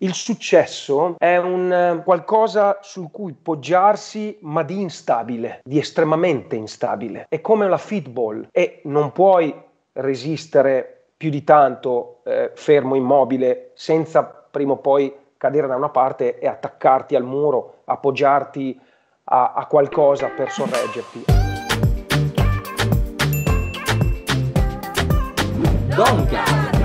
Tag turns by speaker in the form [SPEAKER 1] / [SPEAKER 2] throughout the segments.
[SPEAKER 1] Il successo è un eh, qualcosa sul cui poggiarsi, ma di instabile, di estremamente instabile. È come la football e non puoi resistere più di tanto eh, fermo, immobile, senza prima o poi cadere da una parte e attaccarti al muro, appoggiarti a, a qualcosa per sorreggerti.
[SPEAKER 2] Donka!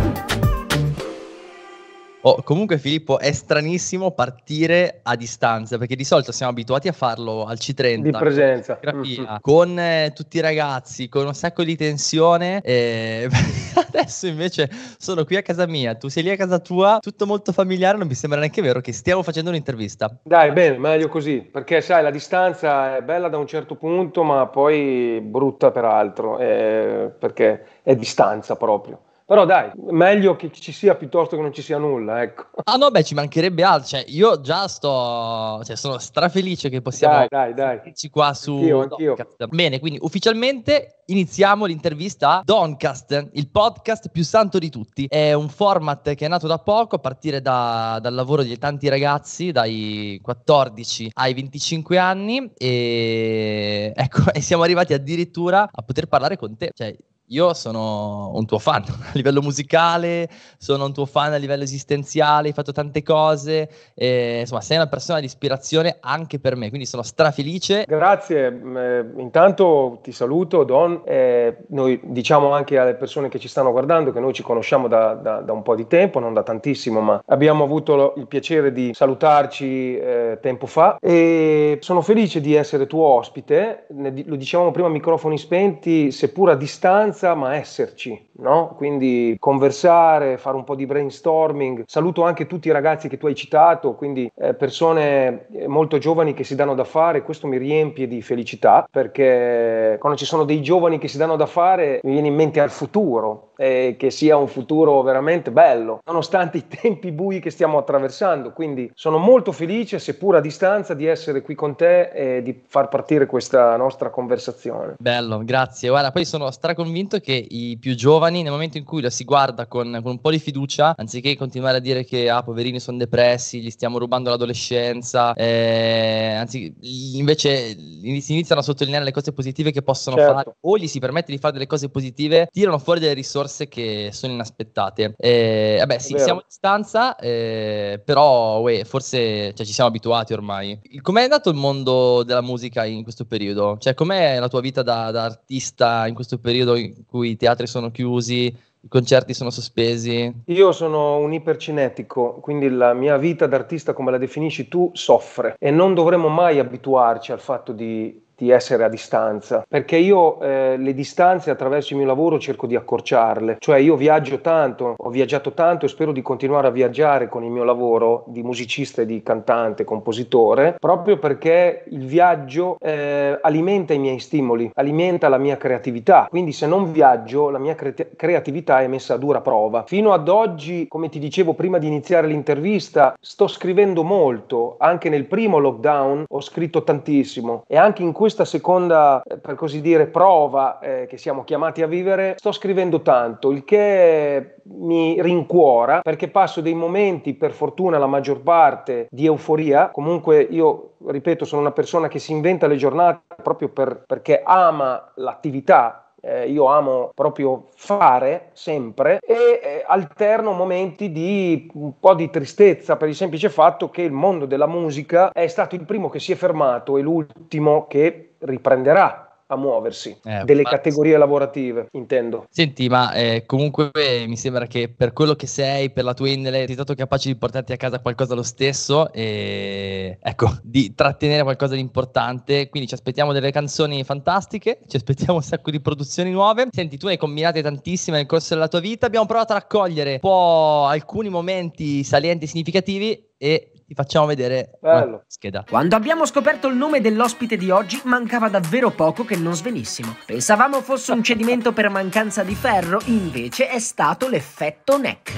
[SPEAKER 2] Oh, comunque Filippo è stranissimo partire a distanza perché di solito siamo abituati a farlo al C30
[SPEAKER 1] di presenza.
[SPEAKER 2] Mm-hmm. con eh, tutti i ragazzi con un sacco di tensione e adesso invece sono qui a casa mia. Tu sei lì a casa tua tutto molto familiare non mi sembra neanche vero che stiamo facendo un'intervista.
[SPEAKER 1] Dai bene meglio così perché sai la distanza è bella da un certo punto ma poi brutta per altro eh, perché è distanza proprio però dai, meglio che ci sia piuttosto che non ci sia nulla, ecco.
[SPEAKER 2] Ah no, beh, ci mancherebbe altro. Cioè, io già sto... Cioè, sono strafelice che possiamo...
[SPEAKER 1] Dai, dai, dai.
[SPEAKER 2] qua su
[SPEAKER 1] anch'io, anch'io.
[SPEAKER 2] Bene, quindi ufficialmente iniziamo l'intervista a Doncast, il podcast più santo di tutti. È un format che è nato da poco, a partire da, dal lavoro di tanti ragazzi, dai 14 ai 25 anni. E ecco, e siamo arrivati addirittura a poter parlare con te. Cioè, io sono un tuo fan a livello musicale, sono un tuo fan a livello esistenziale, hai fatto tante cose, e, insomma sei una persona di ispirazione anche per me, quindi sono strafelice.
[SPEAKER 1] Grazie, eh, intanto ti saluto Don, eh, noi diciamo anche alle persone che ci stanno guardando che noi ci conosciamo da, da, da un po' di tempo, non da tantissimo, ma abbiamo avuto lo, il piacere di salutarci eh, tempo fa e sono felice di essere tuo ospite, ne, lo dicevamo prima a microfoni spenti, seppur a distanza ma esserci, no? Quindi conversare, fare un po' di brainstorming. Saluto anche tutti i ragazzi che tu hai citato, quindi eh, persone eh, molto giovani che si danno da fare, questo mi riempie di felicità perché quando ci sono dei giovani che si danno da fare mi viene in mente al futuro e che sia un futuro veramente bello, nonostante i tempi bui che stiamo attraversando. Quindi sono molto felice, seppur a distanza, di essere qui con te e di far partire questa nostra conversazione.
[SPEAKER 2] Bello, grazie. Guarda, poi sono straconvinto che i più giovani, nel momento in cui lo si guarda con, con un po' di fiducia, anziché continuare a dire che ah, poverini sono depressi, gli stiamo rubando l'adolescenza, eh, anzi, invece si iniziano a sottolineare le cose positive che possono certo. fare o gli si permette di fare delle cose positive, tirano fuori delle risorse risorse che sono inaspettate. Eh, vabbè, sì, siamo a distanza, eh, però uè, forse cioè, ci siamo abituati ormai. Com'è andato il mondo della musica in questo periodo? Cioè, com'è la tua vita da, da artista in questo periodo in cui i teatri sono chiusi? I concerti sono sospesi?
[SPEAKER 1] Io sono un ipercinetico, quindi la mia vita d'artista, come la definisci tu, soffre e non dovremmo mai abituarci al fatto di di essere a distanza, perché io eh, le distanze attraverso il mio lavoro cerco di accorciarle, cioè io viaggio tanto, ho viaggiato tanto e spero di continuare a viaggiare con il mio lavoro di musicista e di cantante, compositore, proprio perché il viaggio eh, alimenta i miei stimoli, alimenta la mia creatività, quindi se non viaggio la mia cre- creatività è messa a dura prova. Fino ad oggi, come ti dicevo prima di iniziare l'intervista, sto scrivendo molto, anche nel primo lockdown ho scritto tantissimo e anche in questa seconda, eh, per così dire, prova eh, che siamo chiamati a vivere, sto scrivendo tanto, il che mi rincuora perché passo dei momenti, per fortuna la maggior parte, di euforia. Comunque io, ripeto, sono una persona che si inventa le giornate proprio per, perché ama l'attività eh, io amo proprio fare sempre e eh, alterno momenti di un po' di tristezza per il semplice fatto che il mondo della musica è stato il primo che si è fermato e l'ultimo che riprenderà a muoversi, eh, delle categorie lavorative, intendo.
[SPEAKER 2] Senti, ma eh, comunque mi sembra che per quello che sei, per la tua indole, sei stato capace di portarti a casa qualcosa lo stesso e ecco, di trattenere qualcosa di importante. Quindi ci aspettiamo delle canzoni fantastiche, ci aspettiamo un sacco di produzioni nuove. Senti, tu ne hai combinate tantissime nel corso della tua vita, abbiamo provato a raccogliere un po' alcuni momenti salienti e significativi e ti facciamo vedere
[SPEAKER 1] Bello.
[SPEAKER 2] la scheda.
[SPEAKER 3] Quando abbiamo scoperto il nome dell'ospite di oggi, mancava davvero poco che non svenissimo. Pensavamo fosse un cedimento per mancanza di ferro, invece è stato l'effetto neck.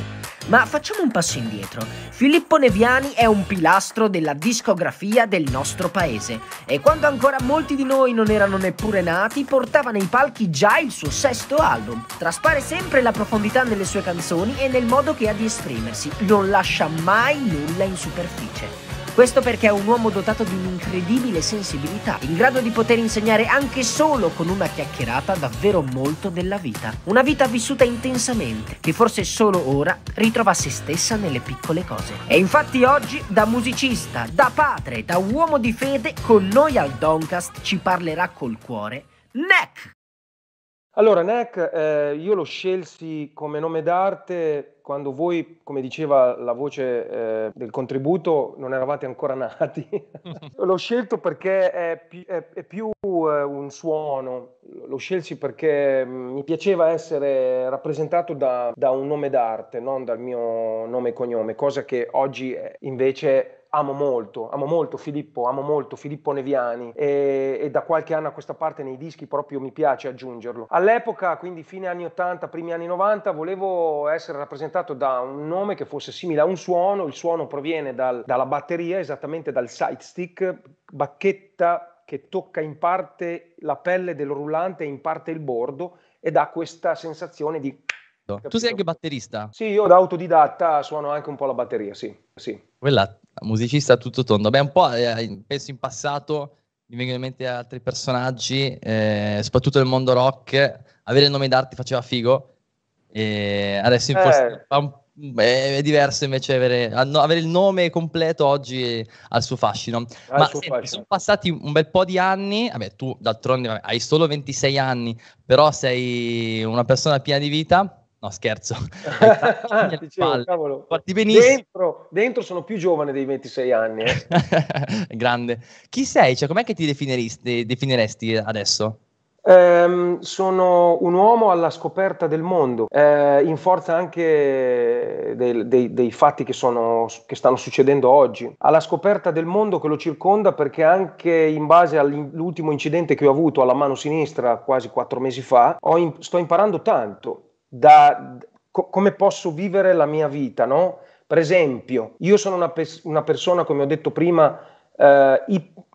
[SPEAKER 3] Ma facciamo un passo indietro. Filippo Neviani è un pilastro della discografia del nostro paese e quando ancora molti di noi non erano neppure nati, portava nei palchi già il suo sesto album. Traspare sempre la profondità nelle sue canzoni e nel modo che ha di esprimersi, non lascia mai nulla in superficie. Questo perché è un uomo dotato di un'incredibile sensibilità, in grado di poter insegnare anche solo con una chiacchierata davvero molto della vita. Una vita vissuta intensamente, che forse solo ora ritrova se stessa nelle piccole cose. E infatti oggi, da musicista, da padre, da uomo di fede, con noi al Doncast ci parlerà col cuore Neck!
[SPEAKER 1] Allora, NEC, eh, io lo scelsi come nome d'arte quando voi, come diceva la voce eh, del contributo, non eravate ancora nati. L'ho scelto perché è, pi- è- è più eh, un suono, lo scelsi perché mm, mi piaceva essere rappresentato da, da un nome d'arte, non dal mio nome e cognome, cosa che oggi eh, invece amo molto, amo molto Filippo, amo molto Filippo Neviani e, e, da qualche anno a questa parte nei dischi proprio mi piace aggiungerlo. All'epoca, quindi fine anni 80, primi anni 90, volevo essere rappresentato da un nome che fosse simile a un suono, il suono proviene dal, dalla batteria, esattamente dal side stick, bacchetta che tocca in parte la pelle del rullante e in parte il bordo e dà questa sensazione di
[SPEAKER 2] Capito? Tu sei anche batterista?
[SPEAKER 1] Sì, io da autodidatta suono anche un po' la batteria, sì. sì.
[SPEAKER 2] Quella musicista tutto tondo. Beh, un po' eh, penso in passato mi vengono in mente altri personaggi, eh, soprattutto nel mondo rock, avere il nome d'arte faceva figo. E adesso eh. è diverso invece avere, avere, il nome completo oggi ha il suo fascino. Ha Ma suo senti, fascino. sono passati un bel po' di anni, vabbè tu d'altronde vabbè, hai solo 26 anni, però sei una persona piena di vita No, scherzo.
[SPEAKER 1] Dicevo, dentro, dentro, sono più giovane dei 26 anni. Eh.
[SPEAKER 2] Grande. Chi sei? Cioè, com'è che ti definiresti adesso?
[SPEAKER 1] Um, sono un uomo alla scoperta del mondo, uh, in forza anche dei, dei, dei fatti che, sono, che, stanno succedendo oggi, alla scoperta del mondo che lo circonda perché anche in base all'ultimo incidente che ho avuto alla mano sinistra quasi quattro mesi fa, in, sto imparando tanto da co- come posso vivere la mia vita, no? Per esempio, io sono una, pe- una persona, come ho detto prima, eh,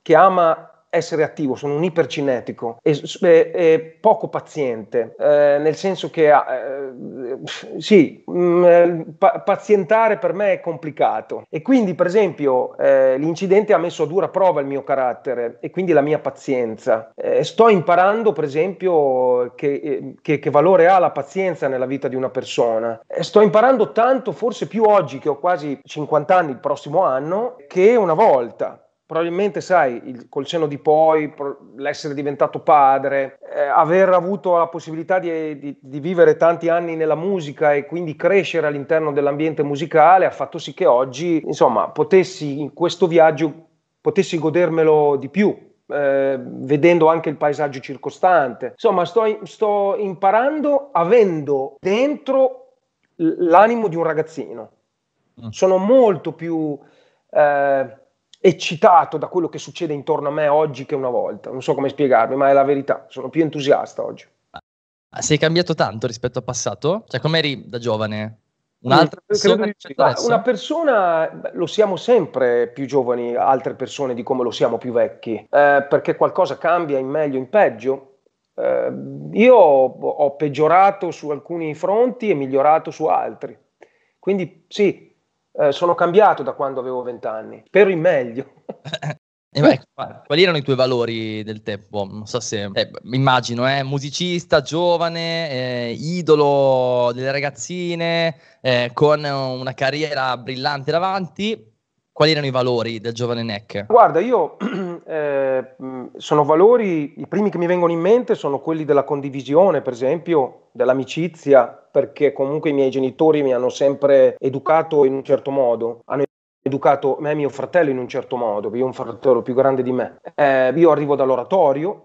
[SPEAKER 1] che ama essere attivo, sono un ipercinetico e, e, e poco paziente, eh, nel senso che eh, sì, mh, mm, pa- pazientare per me è complicato e quindi per esempio eh, l'incidente ha messo a dura prova il mio carattere e quindi la mia pazienza. Eh, sto imparando per esempio che, eh, che, che, valore ha la pazienza nella vita di una persona. sto imparando tanto, forse più oggi che ho quasi 50 anni il prossimo anno, che una volta probabilmente sai, il, col seno di poi, l'essere diventato padre, eh, aver avuto la possibilità di, di, di, vivere tanti anni nella musica e quindi crescere all'interno dell'ambiente musicale ha fatto sì che oggi, insomma, potessi in questo viaggio, potessi godermelo di più, eh, vedendo anche il paesaggio circostante. Insomma, sto, sto imparando avendo dentro l'animo di un ragazzino. Mm. Sono molto più... Eh, eccitato da quello che succede intorno a me oggi che una volta. Non so come spiegarmi, ma è la verità. Sono più entusiasta oggi.
[SPEAKER 2] Ma sei cambiato tanto rispetto al passato? Cioè, com'eri da giovane? Un'altra persona?
[SPEAKER 1] Una persona, lo siamo sempre più giovani, altre persone di come lo siamo più vecchi, eh, perché qualcosa cambia in meglio, in peggio. Eh, io ho peggiorato su alcuni fronti e migliorato su altri. Quindi sì, eh, sono cambiato da quando avevo vent'anni, spero in meglio.
[SPEAKER 2] Eh beh, quali erano i tuoi valori del tempo? Non so se eh, immagino, eh, musicista, giovane, eh, idolo delle ragazzine, eh, con una carriera brillante davanti. Quali erano i valori del giovane Neck?
[SPEAKER 1] Guarda, io eh, sono valori, i primi che mi vengono in mente sono quelli della condivisione, per esempio, dell'amicizia, perché comunque i miei genitori mi hanno sempre educato in un certo modo, hanno educato me e mio fratello in un certo modo, io ho un fratello più grande di me. Eh, io arrivo dall'oratorio,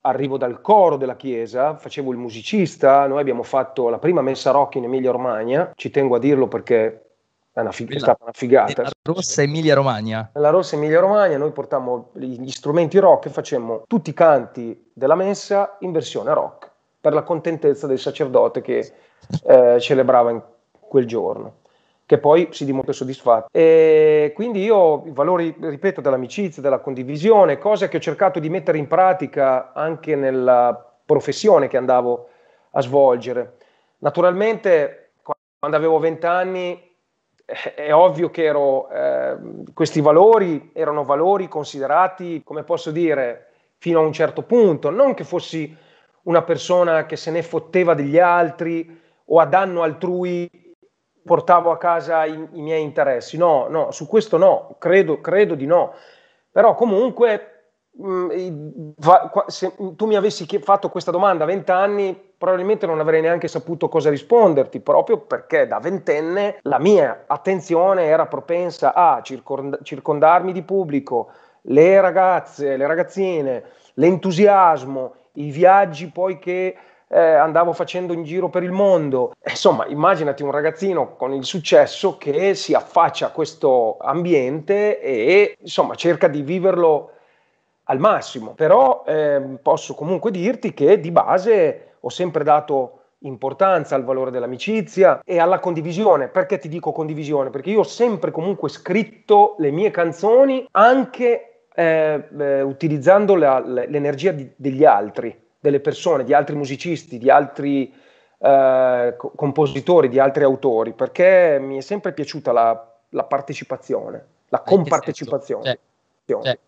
[SPEAKER 1] arrivo dal coro della chiesa, facevo il musicista, noi abbiamo fatto la prima messa rock in Emilia Romagna, ci tengo a dirlo perché È, una fig- è stata una figata.
[SPEAKER 2] La Rossa Emilia Romagna.
[SPEAKER 1] Nella Rossa Emilia Romagna noi portammo gli strumenti rock e facemmo tutti i canti della messa in versione rock per la contentezza del sacerdote che eh, celebrava in quel giorno che poi si dimostra soddisfatto. E quindi io i valori, ripeto, dell'amicizia, della condivisione, cose che ho cercato di mettere in pratica anche nella professione che andavo a svolgere. Naturalmente, quando avevo 20 anni, è ovvio che ero, eh, questi valori erano valori considerati, come posso dire, fino a un certo punto, non che fossi una persona che se ne fotteva degli altri o a danno altrui portavo a casa i, i miei interessi. No, no, su questo no, credo, credo di no. Però comunque mh, mm, se tu mi avessi fatto questa domanda a vent'anni, probabilmente non avrei neanche saputo cosa risponderti, proprio perché da ventenne la mia attenzione era propensa a circondarmi di pubblico, le ragazze, le ragazzine, l'entusiasmo, i viaggi poi che eh, andavo facendo in giro per il mondo. Insomma, immaginati un ragazzino con il successo che si affaccia a questo ambiente e insomma cerca di viverlo al massimo. Però eh, posso comunque dirti che di base ho sempre dato importanza al valore dell'amicizia e alla condivisione. Perché ti dico condivisione? Perché io ho sempre comunque scritto le mie canzoni anche eh, eh, utilizzando la, l'energia di, degli altri delle persone, di altri musicisti, di altri eh, compositori, di altri autori, perché mi è sempre piaciuta la, la partecipazione, la compartecipazione.
[SPEAKER 2] Cioè, cioè,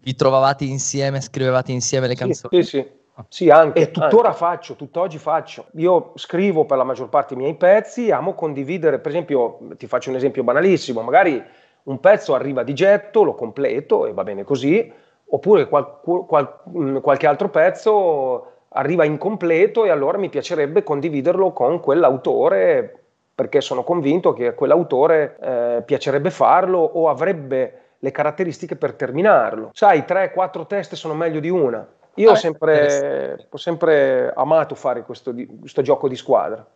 [SPEAKER 2] vi trovavate insieme, scrivevate insieme le canzoni?
[SPEAKER 1] Sì, sì. sì. Sì, anche. E tuttora anche. faccio, tutt'oggi faccio. Io scrivo per la maggior parte i miei pezzi, amo condividere, per esempio, ti faccio un esempio banalissimo, magari un pezzo arriva di getto, lo completo e va bene così, oppure qual, qual, mm, qualche altro pezzo arriva incompleto e allora mi piacerebbe condividerlo con quell'autore perché sono convinto che a quell'autore eh, piacerebbe farlo o avrebbe le caratteristiche per terminarlo. Sai, tre, quattro teste sono meglio di una. Io ah, ho, sempre, ho, sempre, amato fare questo, questo gioco di squadra.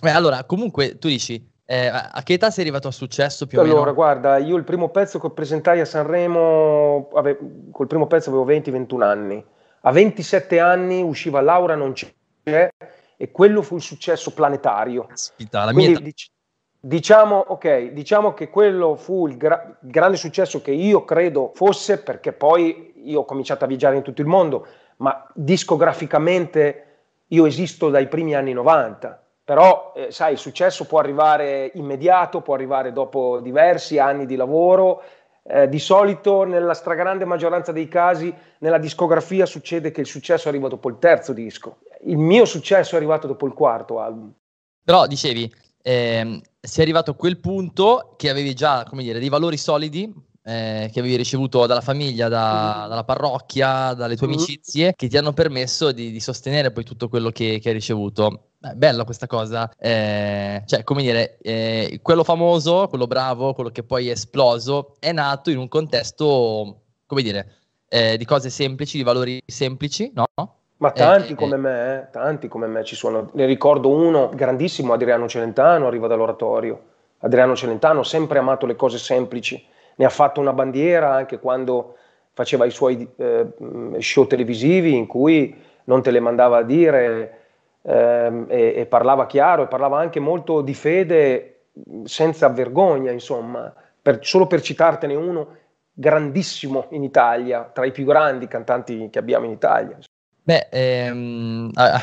[SPEAKER 2] Beh, allora, comunque tu dici, eh, a che età sei arrivato a successo più o
[SPEAKER 1] allora,
[SPEAKER 2] meno?
[SPEAKER 1] Allora, guarda, io il primo pezzo che presentai a Sanremo, ave, col primo pezzo avevo 20-21 anni. A 27 anni usciva Laura non c'è e quello fu il successo planetario.
[SPEAKER 2] Aspetta, la Quindi, mia...
[SPEAKER 1] dic- diciamo, okay, diciamo che quello fu il, gra- grande successo che io credo fosse perché poi io ho cominciato a viaggiare in tutto il mondo, ma discograficamente io esisto dai primi anni 90 però eh, sai, il successo può arrivare immediato, può arrivare dopo diversi anni di lavoro. Eh, di solito, nella stragrande maggioranza dei casi, nella discografia succede che il successo arriva dopo il terzo disco. Il mio successo è arrivato dopo il quarto album.
[SPEAKER 2] Però dicevi, eh, sei arrivato a quel punto che avevi già, come dire, dei valori solidi eh, che avevi ricevuto dalla famiglia, da, dalla parrocchia, dalle tue amicizie, che ti hanno permesso di, di sostenere poi tutto quello che, che hai ricevuto. Beh, bella questa cosa, eh, cioè come dire, eh, quello famoso, quello bravo, quello che poi è esploso, è nato in un contesto, come dire, eh, di cose semplici, di valori semplici, no?
[SPEAKER 1] Ma tanti come me, eh, tanti come me ci sono. Ne ricordo uno grandissimo, Adriano Celentano, arriva dall'oratorio. Adriano Celentano ha sempre amato le cose semplici, ne ha fatto una bandiera anche quando faceva i suoi eh, show televisivi in cui non te le mandava a dire ehm, e, e, parlava chiaro e parlava anche molto di fede senza vergogna, insomma, per, solo per citartene uno grandissimo in Italia, tra i più grandi cantanti che abbiamo in Italia.
[SPEAKER 2] Beh, ehm, a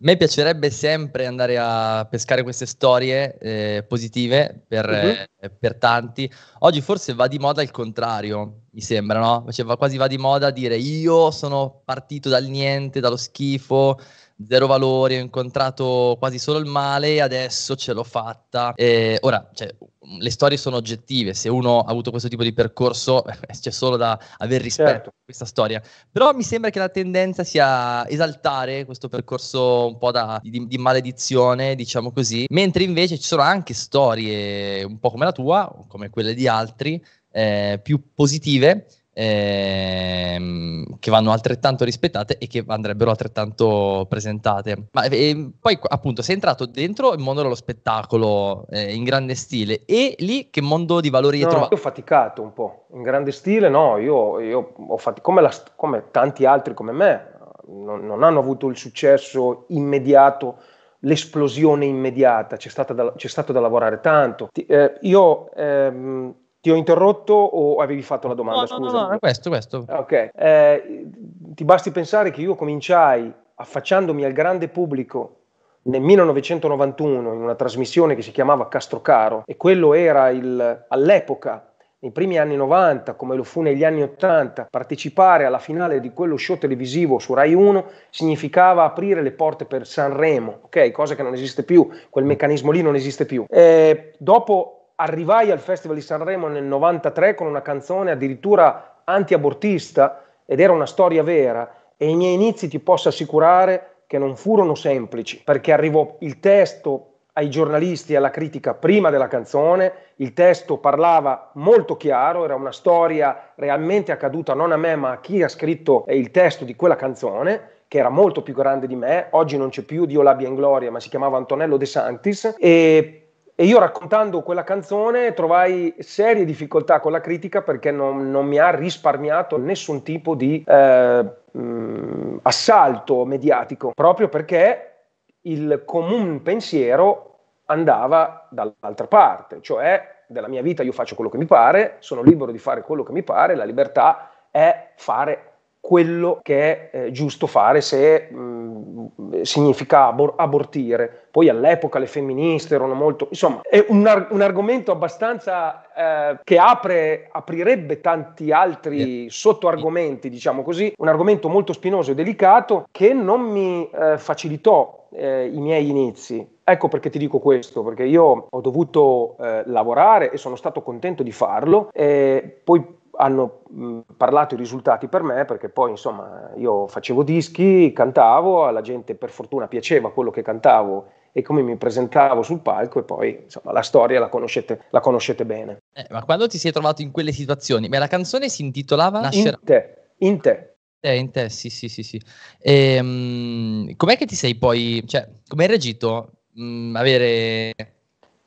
[SPEAKER 2] me piacerebbe sempre andare a pescare queste storie eh, positive per, uh-huh. eh, per, tanti. Oggi forse va di moda il contrario, mi sembra, no? Cioè, va, quasi va di moda dire io sono partito dal niente, dallo schifo, zero valori, ho incontrato quasi solo il male e adesso ce l'ho fatta. E ora, cioè, le storie sono oggettive, se uno ha avuto questo tipo di percorso c'è solo da aver rispetto certo. a questa storia. Però mi sembra che la tendenza sia esaltare questo percorso un po' da, di, di maledizione, diciamo così, mentre invece ci sono anche storie un po' come la tua, come quelle di altri, eh, più positive, ehm, che vanno altrettanto rispettate e che andrebbero altrettanto presentate. Ma e, poi appunto sei entrato dentro il mondo dello spettacolo eh, in grande stile e lì che mondo di valori
[SPEAKER 1] no,
[SPEAKER 2] hai trovato?
[SPEAKER 1] Io ho faticato un po', in grande stile no, io, io ho faticato, come, come tanti altri come me, non, non hanno avuto il successo immediato l'esplosione immediata, c'è, da, c'è, stato da lavorare tanto. Eh, io ehm, ti ho interrotto o avevi fatto la domanda?
[SPEAKER 2] No,
[SPEAKER 1] scusa.
[SPEAKER 2] No, no, no, questo, questo.
[SPEAKER 1] Ok, eh, ti basti pensare che io cominciai affacciandomi al grande pubblico nel 1991 in una trasmissione che si chiamava Castrocaro e quello era il, all'epoca nei primi anni 90, come lo fu negli anni 80, partecipare alla finale di quello show televisivo su Rai 1 significava aprire le porte per Sanremo, ok? Cosa che non esiste più, quel meccanismo lì non esiste più. E dopo arrivai al Festival di Sanremo nel 93 con una canzone addirittura anti-abortista ed era una storia vera. E i miei inizi ti posso assicurare che non furono semplici perché arrivò il testo ai giornalisti e alla critica prima della canzone, il testo parlava molto chiaro, era una storia realmente accaduta non a me ma a chi ha scritto il testo di quella canzone, che era molto più grande di me, oggi non c'è più Dio l'abbia in gloria, ma si chiamava Antonello De Santis, e e io raccontando quella canzone trovai serie difficoltà con la critica perché non, non mi ha risparmiato nessun tipo di eh, mh, assalto mediatico, proprio perché il comune pensiero andava dall'altra parte, cioè della mia vita io faccio quello che mi pare, sono libero di fare quello che mi pare, la libertà è fare quello che è eh, giusto fare se mh, significa abor- abortire. Poi all'epoca le femministe erano molto... Insomma, è un, ar- un argomento abbastanza eh, che apre, aprirebbe tanti altri sottoargomenti, diciamo così, un argomento molto spinoso e delicato che non mi eh, facilitò eh, i miei inizi. Ecco perché ti dico questo, perché io ho dovuto eh, lavorare e sono stato contento di farlo, e poi hanno mh, parlato i risultati per me perché poi insomma io facevo dischi, cantavo, alla gente per fortuna piaceva quello che cantavo e come mi presentavo sul palco e poi insomma la storia la conoscete, la conoscete bene.
[SPEAKER 2] Eh, ma quando ti sei trovato in quelle situazioni, beh, la canzone si intitolava
[SPEAKER 1] Nascerà... In te, in te.
[SPEAKER 2] Eh, in te, sì, sì, sì, sì. E, um, com'è che ti sei poi, cioè, come hai reagito mh, avere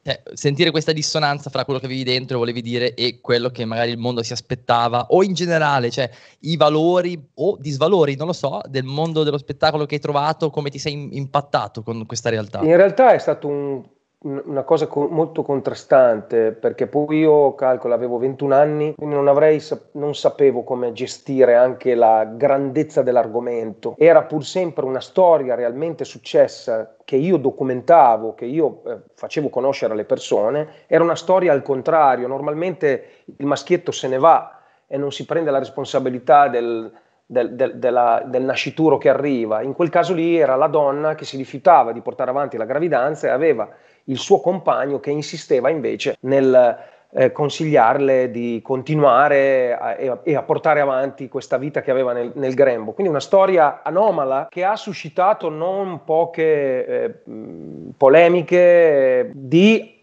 [SPEAKER 2] cioè, sentire questa dissonanza fra quello che avevi dentro e volevi dire e quello che magari il mondo si aspettava, o in generale, cioè i valori o disvalori, non lo so, del mondo dello spettacolo che hai trovato, come ti sei impattato con questa realtà?
[SPEAKER 1] In realtà è stato un una cosa co- molto contrastante perché poi io calcolo avevo 21 anni quindi non avrei non sapevo come gestire anche la grandezza dell'argomento era pur sempre una storia realmente successa che io documentavo che io eh, facevo conoscere alle persone era una storia al contrario normalmente il maschietto se ne va e non si prende la responsabilità del, del, del, della, del, nascituro che arriva. In quel caso lì era la donna che si rifiutava di portare avanti la gravidanza e aveva il suo compagno che insisteva invece nel eh, consigliarle di continuare a, e, a, e, a, portare avanti questa vita che aveva nel, nel, grembo. Quindi una storia anomala che ha suscitato non poche eh, polemiche di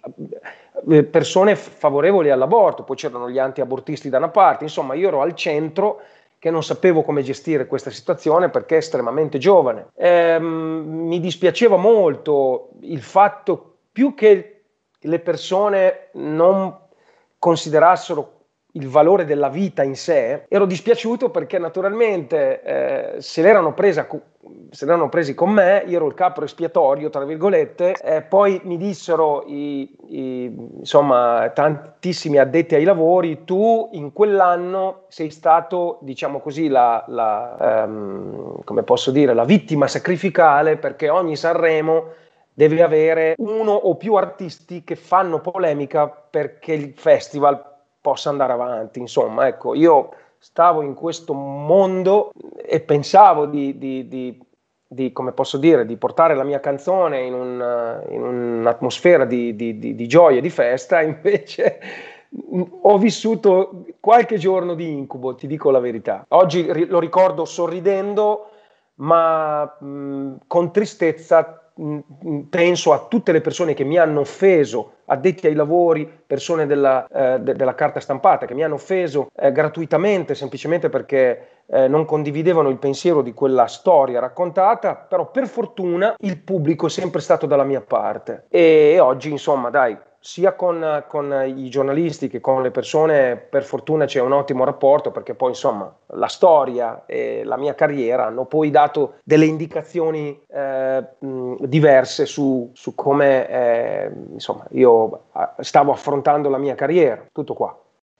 [SPEAKER 1] eh, persone favorevoli all'aborto, poi c'erano gli anti-abortisti da una parte, insomma io ero al centro che non sapevo come gestire questa situazione perché è estremamente giovane. Ehm, mi dispiaceva molto il fatto più che le persone non considerassero il valore della vita in sé, ero dispiaciuto perché naturalmente eh, se, l'erano presa, presi con me, io ero il capo espiatorio, tra virgolette, e poi mi dissero i, i, insomma, tantissimi addetti ai lavori, tu in quell'anno sei stato, diciamo così, la, la, posso dire, la vittima sacrificale perché ogni Sanremo deve avere uno o più artisti che fanno polemica perché il festival possa andare avanti. Insomma, ecco, io stavo in questo mondo e pensavo di, di, di, di come posso dire, di portare la mia canzone in, un, in un'atmosfera di, gioia e di festa, invece ho vissuto qualche giorno di incubo, ti dico la verità. Oggi lo ricordo sorridendo, ma mh, con tristezza penso a tutte le persone che mi hanno offeso, addetti ai lavori, persone della, eh, de- della carta stampata, che mi hanno offeso eh, gratuitamente, semplicemente perché eh, non condividevano il pensiero di quella storia raccontata, però per fortuna il pubblico è sempre stato dalla mia parte. E oggi, insomma, dai, sia con, con, i giornalisti che con le persone, per fortuna c'è un ottimo rapporto perché poi insomma la storia e la mia carriera hanno poi dato delle indicazioni eh, diverse su, su come eh, insomma io stavo affrontando la mia carriera, tutto qua.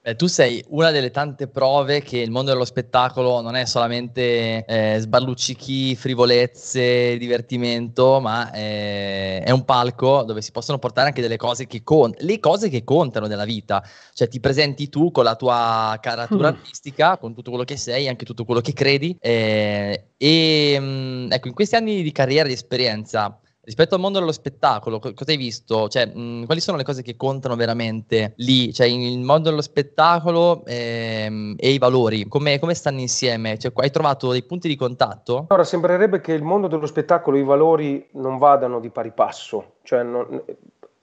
[SPEAKER 2] Eh, tu sei una delle tante prove che il mondo dello spettacolo non è solamente eh, sballuccichi, frivolezze, divertimento, ma eh, è un palco dove si possono portare anche delle cose che contano, le cose che contano nella vita. Cioè ti presenti tu con la tua caratura mm. artistica, con tutto quello che sei, anche tutto quello che credi. Eh, e mh, mm, ecco, in questi anni di carriera, di esperienza, Rispetto al mondo dello spettacolo, co- cosa hai visto? Cioè, mh, quali sono le cose che contano veramente lì? Cioè, il mondo dello spettacolo ehm, e i valori, come, come stanno insieme? Cioè, hai trovato dei punti di contatto?
[SPEAKER 1] Ora, sembrerebbe che il mondo dello spettacolo e i valori non vadano di pari passo, cioè non,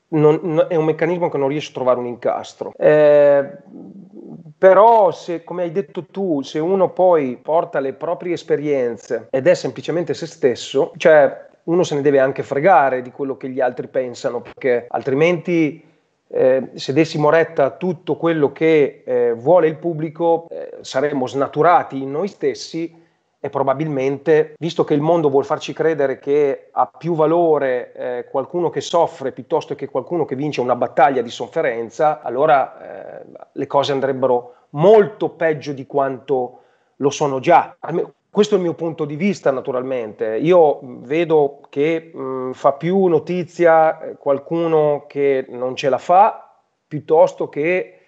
[SPEAKER 1] non, è un meccanismo che non riesce a trovare un incastro. Eh, però se, come hai detto tu, se uno poi porta le proprie esperienze ed è semplicemente se stesso, cioè uno se ne deve anche fregare di quello che gli altri pensano, perché altrimenti eh, se dessimo retta a tutto quello che eh, vuole il pubblico, eh, saremmo snaturati in noi stessi e probabilmente, visto che il mondo vuole farci credere che ha più valore eh, qualcuno che soffre piuttosto che qualcuno che vince una battaglia di sofferenza, allora eh, le cose andrebbero molto peggio di quanto lo sono già. Questo è il mio punto di vista, naturalmente. Io vedo che mh, fa più notizia eh, qualcuno che non ce la fa piuttosto che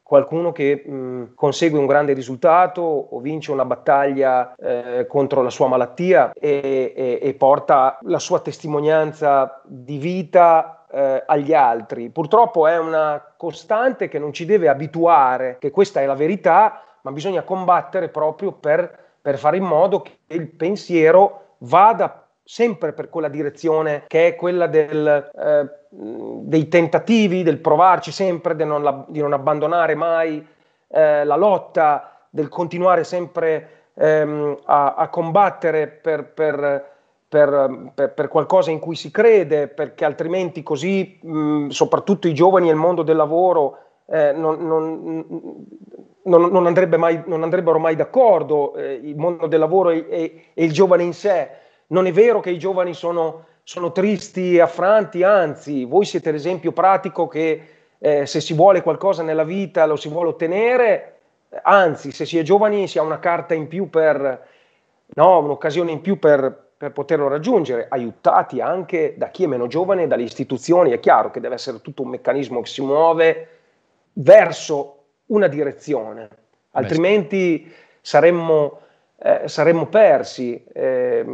[SPEAKER 1] qualcuno che mh, consegue un grande risultato o vince una battaglia eh, contro la sua malattia e, e, e, porta la sua testimonianza di vita eh, agli altri. Purtroppo è una costante che non ci deve abituare, che questa è la verità, ma bisogna combattere proprio per per fare in modo che il pensiero vada sempre per quella direzione che è quella del, eh, dei tentativi, del provarci sempre, di non, di non abbandonare mai eh, la lotta, del continuare sempre ehm, a, a, combattere per, per, per, per, qualcosa in cui si crede, perché altrimenti così, mh, soprattutto i giovani e il mondo del lavoro, eh, non, non, non, non, andrebbe mai, non, andrebbero mai d'accordo, eh, il mondo del lavoro e, e, e, il giovane in sé. Non è vero che i giovani sono, sono tristi e affranti, anzi, voi siete l'esempio pratico che eh, se si vuole qualcosa nella vita lo si vuole ottenere, anzi, se si è giovani si ha una carta in più per, no, un'occasione in più per, per poterlo raggiungere, aiutati anche da chi è meno giovane, dalle istituzioni. È chiaro che deve essere tutto un meccanismo che si muove verso una direzione, altrimenti saremmo, eh, saremmo persi. Eh,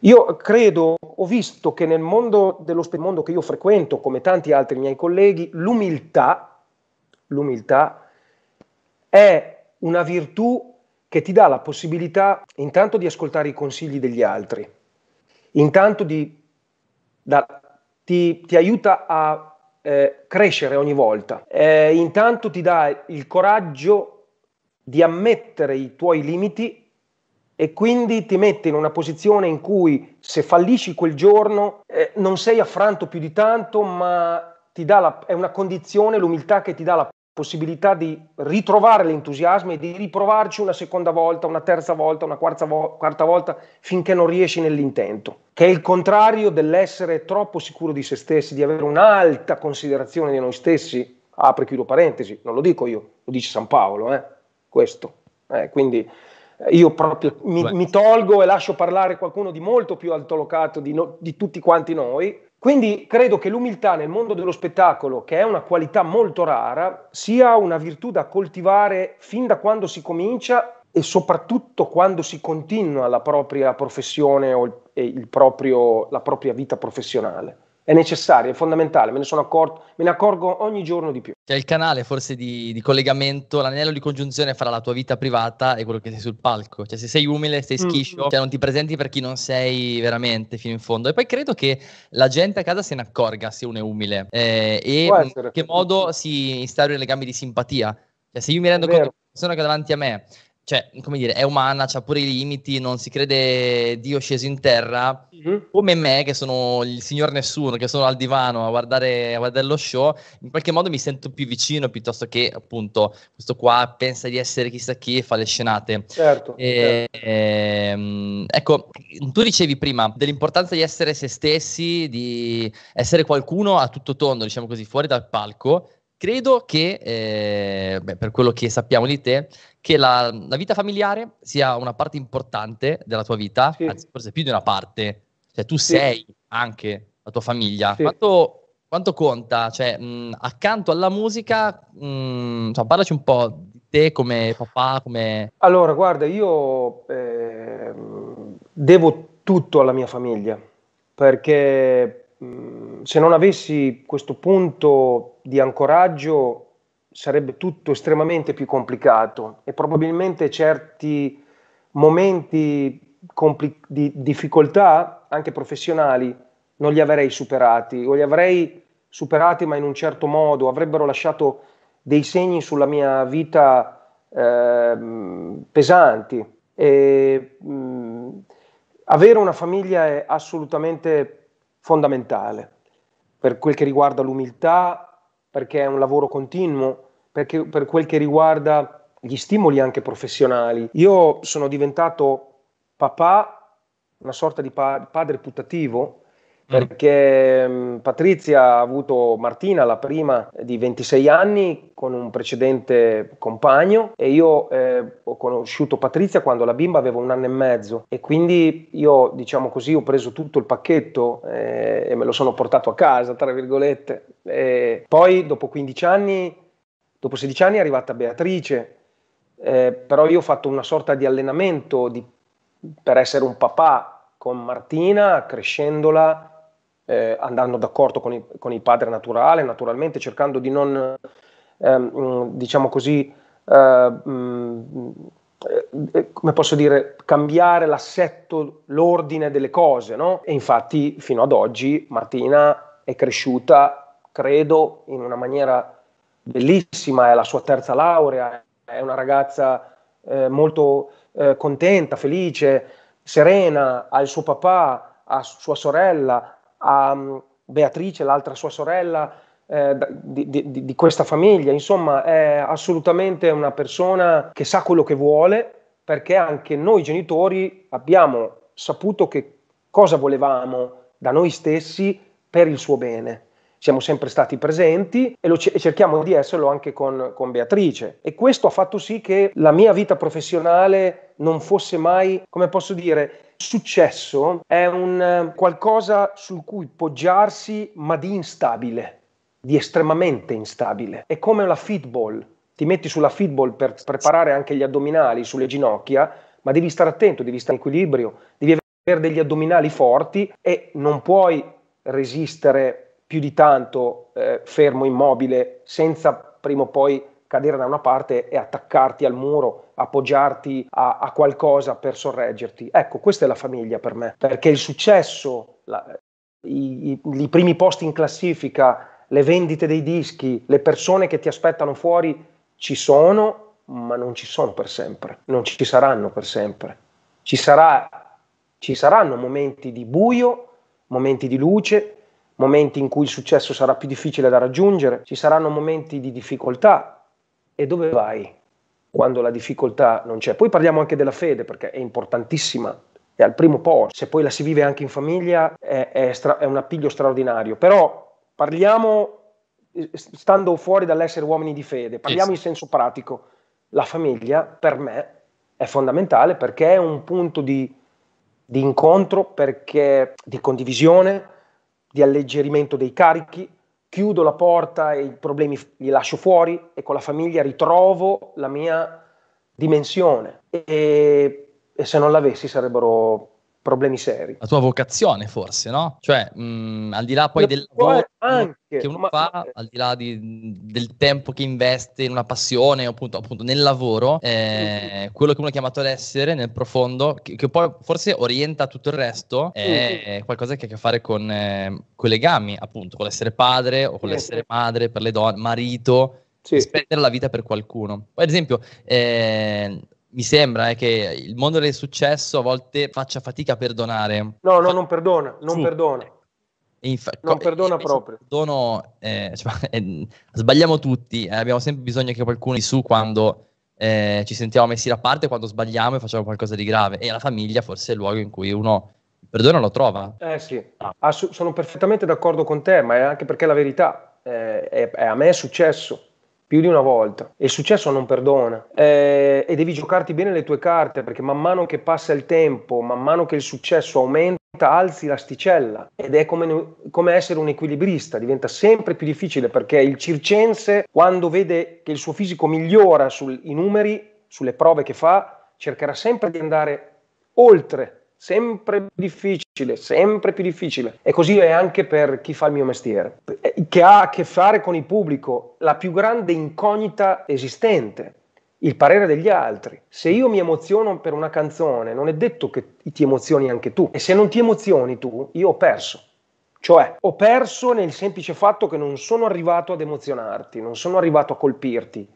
[SPEAKER 1] io credo, ho visto che nel mondo dello mondo che io frequento, come tanti altri miei colleghi, l'umiltà, l'umiltà è una virtù che ti dà la possibilità intanto di ascoltare i consigli degli altri, intanto di, da, ti, ti aiuta a eh, crescere ogni volta. Eh, intanto ti dà il coraggio di ammettere i tuoi limiti e quindi ti mette in una posizione in cui se fallisci quel giorno eh, non sei affranto più di tanto, ma la, è una condizione, l'umiltà che ti dà la possibilità di ritrovare l'entusiasmo e di riprovarci una seconda volta, una terza volta, una quarta, vo- quarta volta finché non riesci nell'intento, che è il contrario dell'essere troppo sicuro di se stessi, di avere un'alta considerazione di noi stessi. Apro e chiudo parentesi, non lo dico io, lo dice San Paolo, eh? questo. Eh, quindi eh, io proprio mi, mi, tolgo e lascio parlare qualcuno di molto più altolocato di, no, di tutti quanti noi quindi credo che l'umiltà nel mondo dello spettacolo, che è una qualità molto rara, sia una virtù da coltivare fin da quando si comincia e soprattutto quando si continua la propria professione o il proprio, la propria vita professionale. È necessaria, è fondamentale, me ne sono accorto, me ne accorgo ogni giorno di più.
[SPEAKER 2] C'è il canale forse di, di, collegamento, l'anello di congiunzione fra la tua vita privata e quello che sei sul palco. Cioè se sei umile, sei mm. schiscio, mm. cioè non ti presenti per chi non sei veramente fino in fondo. E poi credo che la gente a casa se ne accorga se uno è umile eh, e in che modo si instauri legami di simpatia. Cioè se io mi rendo conto che la persona che è davanti a me cioè, come dire, è umana, ha pure i limiti, non si crede Dio sceso in terra, mm-hmm. come me, che sono il signor nessuno, che sono al divano a guardare, a guardare, lo show, in qualche modo mi sento più vicino piuttosto che appunto questo qua pensa di essere chissà chi e fa le scenate.
[SPEAKER 1] Certo.
[SPEAKER 2] E, certo. Ehm, ecco, tu dicevi prima dell'importanza di essere se stessi, di essere qualcuno a tutto tondo, diciamo così, fuori dal palco. Credo che, eh, beh, per quello che sappiamo di te, che la, la, vita familiare sia una parte importante della tua vita, sì. anzi forse più di una parte, cioè tu sì. sei anche la tua famiglia. Sì. Quanto, quanto, conta? Cioè, mh, accanto alla musica, mh, insomma, parlaci un po' di te come papà, come...
[SPEAKER 1] Allora, guarda, io eh, devo tutto alla mia famiglia, perché mh, se non avessi questo punto di ancoraggio sarebbe tutto estremamente più complicato e probabilmente certi momenti compli- di difficoltà, anche professionali, non li avrei superati o li avrei superati ma in un certo modo, avrebbero lasciato dei segni sulla mia vita eh, pesanti. E, mh, avere una famiglia è assolutamente fondamentale per quel che riguarda l'umiltà, perché è un lavoro continuo, perché per quel che riguarda gli stimoli anche professionali. Io sono diventato papà, una sorta di pa- padre putativo. Perché mm. Patrizia ha avuto Martina, la prima di 26 anni, con un precedente compagno e io eh, ho conosciuto Patrizia quando la bimba aveva un anno e mezzo e quindi io, diciamo così, ho preso tutto il pacchetto eh, e me lo sono portato a casa, tra virgolette. E poi, dopo 15 anni, dopo 16 anni è arrivata Beatrice, eh, però io ho fatto una sorta di allenamento di, per essere un papà con Martina, crescendola eh, andando d'accordo con, i, con, il padre naturale, naturalmente cercando di non, ehm, diciamo così, ehm, eh, come posso dire, cambiare l'assetto, l'ordine delle cose, no? E infatti fino ad oggi Martina è cresciuta, credo, in una maniera bellissima, è la sua terza laurea, è una ragazza eh, molto eh, contenta, felice, serena, ha il suo papà, ha sua sorella, a mm, Beatrice, l'altra sua sorella, eh, di, di, di, questa famiglia. Insomma, è assolutamente una persona che sa quello che vuole, perché anche noi genitori abbiamo saputo che cosa volevamo da noi stessi per il suo bene. Siamo sempre stati presenti e, c- e cerchiamo di esserlo anche con, con Beatrice. E questo ha fatto sì che la mia vita professionale non fosse mai, come posso dire, successo è un eh, qualcosa su cui poggiarsi, ma di instabile, di estremamente instabile. È come la fitball. Ti metti sulla fitball per preparare anche gli addominali sulle ginocchia, ma devi stare attento, devi stare in equilibrio, devi avere degli addominali forti e non puoi resistere più di tanto eh, fermo, immobile, senza prima o poi cadere da una parte e attaccarti al muro, appoggiarti a, a, qualcosa per sorreggerti. Ecco, questa è la famiglia per me, perché il successo, la, i, i, i primi posti in classifica, le vendite dei dischi, le persone che ti aspettano fuori ci sono, ma non ci sono per sempre, non ci saranno per sempre. Ci, sarà, ci saranno momenti di buio, momenti di luce, momenti in cui il successo sarà più difficile da raggiungere, ci saranno momenti di difficoltà, e dove vai quando la difficoltà non c'è? Poi parliamo anche della fede perché è importantissima, è al primo posto, se poi la si vive anche in famiglia è, è, stra- è un appiglio straordinario, però parliamo eh, stando fuori dall'essere uomini di fede, parliamo yes. in senso pratico, la famiglia per me è fondamentale perché è un punto di, di incontro, perché, di condivisione, di alleggerimento dei carichi, chiudo la porta e i problemi li lascio fuori e con la famiglia ritrovo la mia dimensione. E, e se non l'avessi sarebbero problemi seri.
[SPEAKER 2] La tua vocazione forse, no? Cioè, mh, mm, al di là poi del lavoro
[SPEAKER 1] anche,
[SPEAKER 2] che uno ma, fa, ma... al di là di, del tempo che investe in una passione, appunto, appunto nel lavoro, eh, mm. quello che uno è chiamato ad essere nel profondo, che, che, poi forse orienta tutto il resto, è mm. qualcosa che ha a che fare con, eh, con i legami, appunto, con l'essere padre o con mm. l'essere madre per le donne, marito, sì. spendere la vita per qualcuno. Poi, ad esempio, eh, mi sembra eh, che il mondo del successo a volte faccia fatica a perdonare.
[SPEAKER 1] No, no, non perdona, non Su. perdona. Infa- non perdona proprio.
[SPEAKER 2] Perdono, eh, cioè, eh, sbagliamo tutti, eh, abbiamo sempre bisogno che qualcuno di su quando eh, ci sentiamo messi da parte, quando sbagliamo e facciamo qualcosa di grave. E la famiglia forse è il luogo in cui uno il perdono lo trova.
[SPEAKER 1] Eh sì, ah, sono perfettamente d'accordo con te, ma è anche perché la verità eh, è, è, a me è successo più di una volta. E il successo non perdona. Eh, e devi giocarti bene le tue carte perché man mano che passa il tempo, man mano che il successo aumenta, alzi l'asticella. Ed è come, come, essere un equilibrista, diventa sempre più difficile perché il circense quando vede che il suo fisico migliora sui numeri, sulle prove che fa, cercherà sempre di andare oltre sempre più difficile, sempre più difficile. E così è anche per chi fa il mio mestiere, che ha a che fare con il pubblico, la più grande incognita esistente, il parere degli altri. Se io mi emoziono per una canzone, non è detto che ti emozioni anche tu. E se non ti emozioni tu, io ho perso. Cioè, ho perso nel semplice fatto che non sono arrivato ad emozionarti, non sono arrivato a colpirti,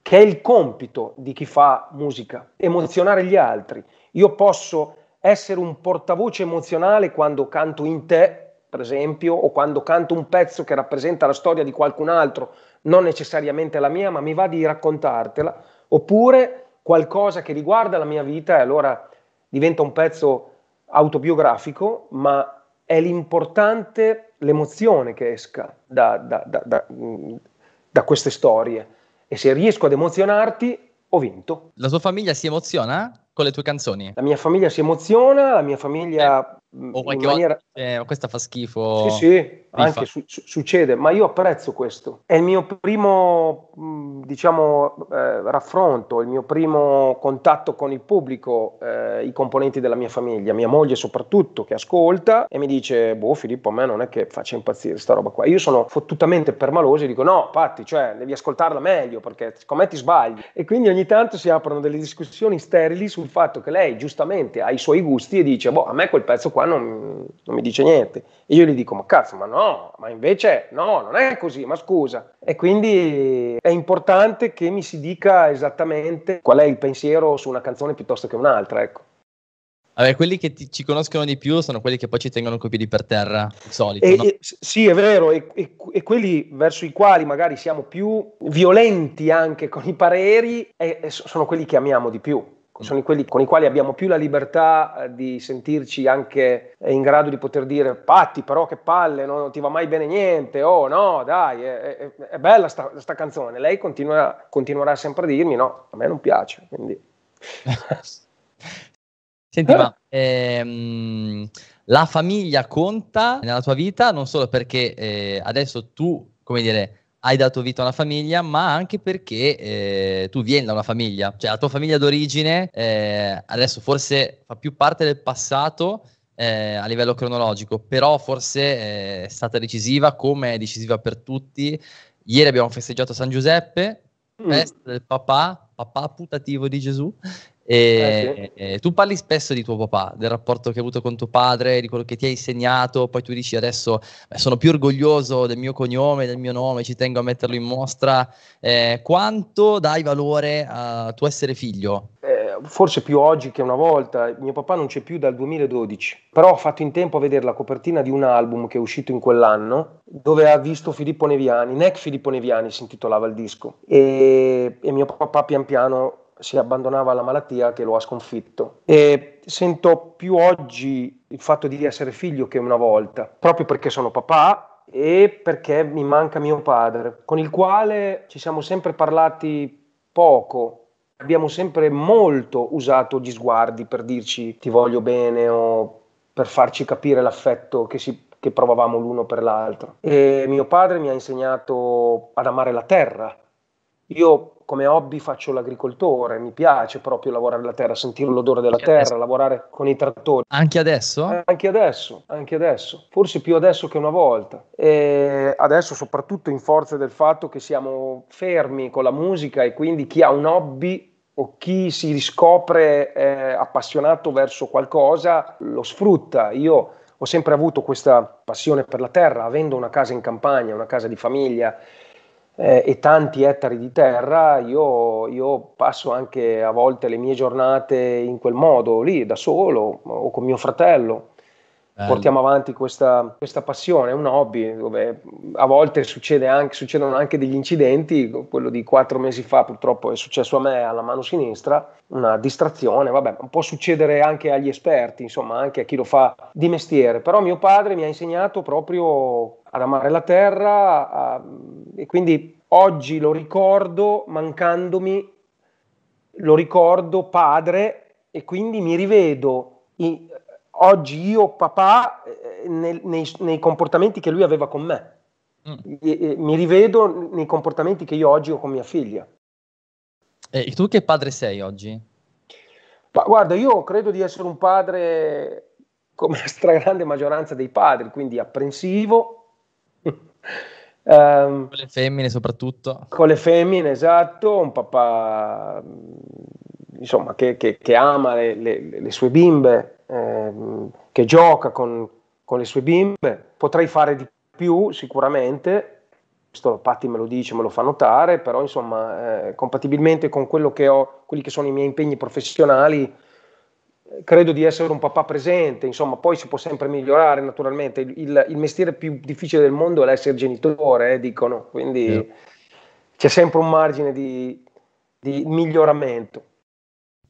[SPEAKER 1] che è il compito di chi fa musica, emozionare gli altri. Io posso essere un portavoce emozionale quando canto in te, per esempio, o quando canto un pezzo che rappresenta la storia di qualcun altro, non necessariamente la mia, ma mi va di raccontartela, oppure qualcosa che riguarda la mia vita e allora diventa un pezzo autobiografico, ma è l'importante l'emozione che esca da, da, da, da, queste storie. E se riesco ad emozionarti, ho vinto.
[SPEAKER 2] La tua famiglia si emoziona? Con le tue canzoni?
[SPEAKER 1] La mia famiglia si emoziona, la mia famiglia...
[SPEAKER 2] O qualche maniera... volta eh, questa fa schifo.
[SPEAKER 1] Sì, sì, anche su- succede, ma io apprezzo questo. È il mio primo, diciamo, eh, raffronto, il mio primo contatto con il pubblico, eh, i componenti della mia famiglia, mia moglie soprattutto, che ascolta e mi dice, boh Filippo, a me non è che faccia impazzire sta roba qua. Io sono fottutamente permaloso e dico, no, Patti, cioè, devi ascoltarla meglio perché secondo me ti sbagli. E quindi ogni tanto si aprono delle discussioni sterili sul fatto che lei giustamente ha i suoi gusti e dice, boh, a me quel pezzo qua non, non mi dice niente. E io gli dico, ma cazzo, ma no, no, ma invece no, non è così, ma scusa. E quindi è importante che mi si dica esattamente qual è il pensiero su una canzone piuttosto che un'altra, ecco.
[SPEAKER 2] Vabbè, quelli che ti, ci conoscono di più sono quelli che poi ci tengono coi piedi per terra, di solito.
[SPEAKER 1] E,
[SPEAKER 2] no?
[SPEAKER 1] e, sì, è vero, e, e, quelli verso i quali magari siamo più violenti anche con i pareri, sono quelli che amiamo di più sono quelli con i quali abbiamo più la libertà eh, di sentirci anche in grado di poter dire Patti però che palle, no? non ti va mai bene niente, oh no dai, è, è, è bella sta, sta, canzone, lei continua, continuerà sempre a dirmi no, a me non piace, quindi...
[SPEAKER 2] Senti, ma ehm, la famiglia conta nella tua vita non solo perché eh, adesso tu, come dire, hai dato vita a una famiglia, ma anche perché eh, tu vieni da una famiglia, cioè la tua famiglia d'origine eh, adesso forse fa più parte del passato eh, a livello cronologico, però forse eh, è stata decisiva come è decisiva per tutti. Ieri abbiamo festeggiato San Giuseppe, mm. festa del papà, papà putativo di Gesù, e, eh sì. tu parli spesso di tuo papà, del rapporto che hai avuto con tuo padre, di quello che ti ha insegnato, poi tu dici adesso beh, sono più orgoglioso del mio cognome, del mio nome, ci tengo a metterlo in mostra. Eh, quanto dai valore a tuo essere figlio?
[SPEAKER 1] Eh, forse più oggi che una volta, mio papà non c'è più dal 2012, però ho fatto in tempo a vedere la copertina di un album che è uscito in quell'anno, dove ha visto Filippo Neviani, Nec Filippo Neviani si intitolava il disco, e, e mio papà pian piano si abbandonava alla malattia che lo ha sconfitto. E sento più oggi il fatto di essere figlio che una volta, proprio perché sono papà e perché mi manca mio padre, con il quale ci siamo sempre parlati poco. Abbiamo sempre molto usato gli sguardi per dirci ti voglio bene o per farci capire l'affetto che, si, che provavamo l'uno per l'altro. E mio padre mi ha insegnato ad amare la terra, Io come hobby faccio l'agricoltore, mi piace proprio lavorare la terra, sentire l'odore della terra, adesso. lavorare con i trattori.
[SPEAKER 2] Anche adesso?
[SPEAKER 1] Eh, anche adesso, anche adesso, forse più adesso che una volta. E adesso soprattutto in forza del fatto che siamo fermi con la musica e quindi chi ha un hobby o chi si riscopre eh, appassionato verso qualcosa lo sfrutta. Io ho sempre avuto questa passione per la terra, avendo una casa in campagna, una casa di famiglia eh, e tanti ettari di terra, io, io, passo anche a volte le mie giornate in quel modo, lì da solo o con mio fratello. Bello. Portiamo avanti questa, questa, passione, è un hobby dove a volte succede anche, succedono anche degli incidenti, quello di quattro mesi fa purtroppo è successo a me alla mano sinistra, una distrazione, vabbè, può succedere anche agli esperti, insomma anche a chi lo fa di mestiere, però mio padre mi ha insegnato proprio ad amare la terra a, e quindi oggi lo ricordo mancandomi, lo ricordo padre e quindi mi rivedo in, oggi io papà eh, nel, nei, nei, comportamenti che lui aveva con me. Mm. E, e, mi rivedo nei comportamenti che io oggi ho con mia figlia.
[SPEAKER 2] E tu che padre sei oggi?
[SPEAKER 1] Ma guarda, io credo di essere un padre come la stragrande maggioranza dei padri, quindi apprensivo,
[SPEAKER 2] Um, con le femmine soprattutto.
[SPEAKER 1] Con le femmine, esatto, un papà insomma, che, che, che ama le, le, le, sue bimbe, ehm, che gioca con, con, le sue bimbe. Potrei fare di più sicuramente, questo Patti me lo dice, me lo fa notare, però insomma, eh, compatibilmente con quello che ho, quelli che sono i miei impegni professionali, credo di essere un papà presente, insomma, poi si può sempre migliorare naturalmente. Il, il mestiere più difficile del mondo è l'essere genitore, eh, dicono, quindi yeah. c'è sempre un margine di, di, miglioramento.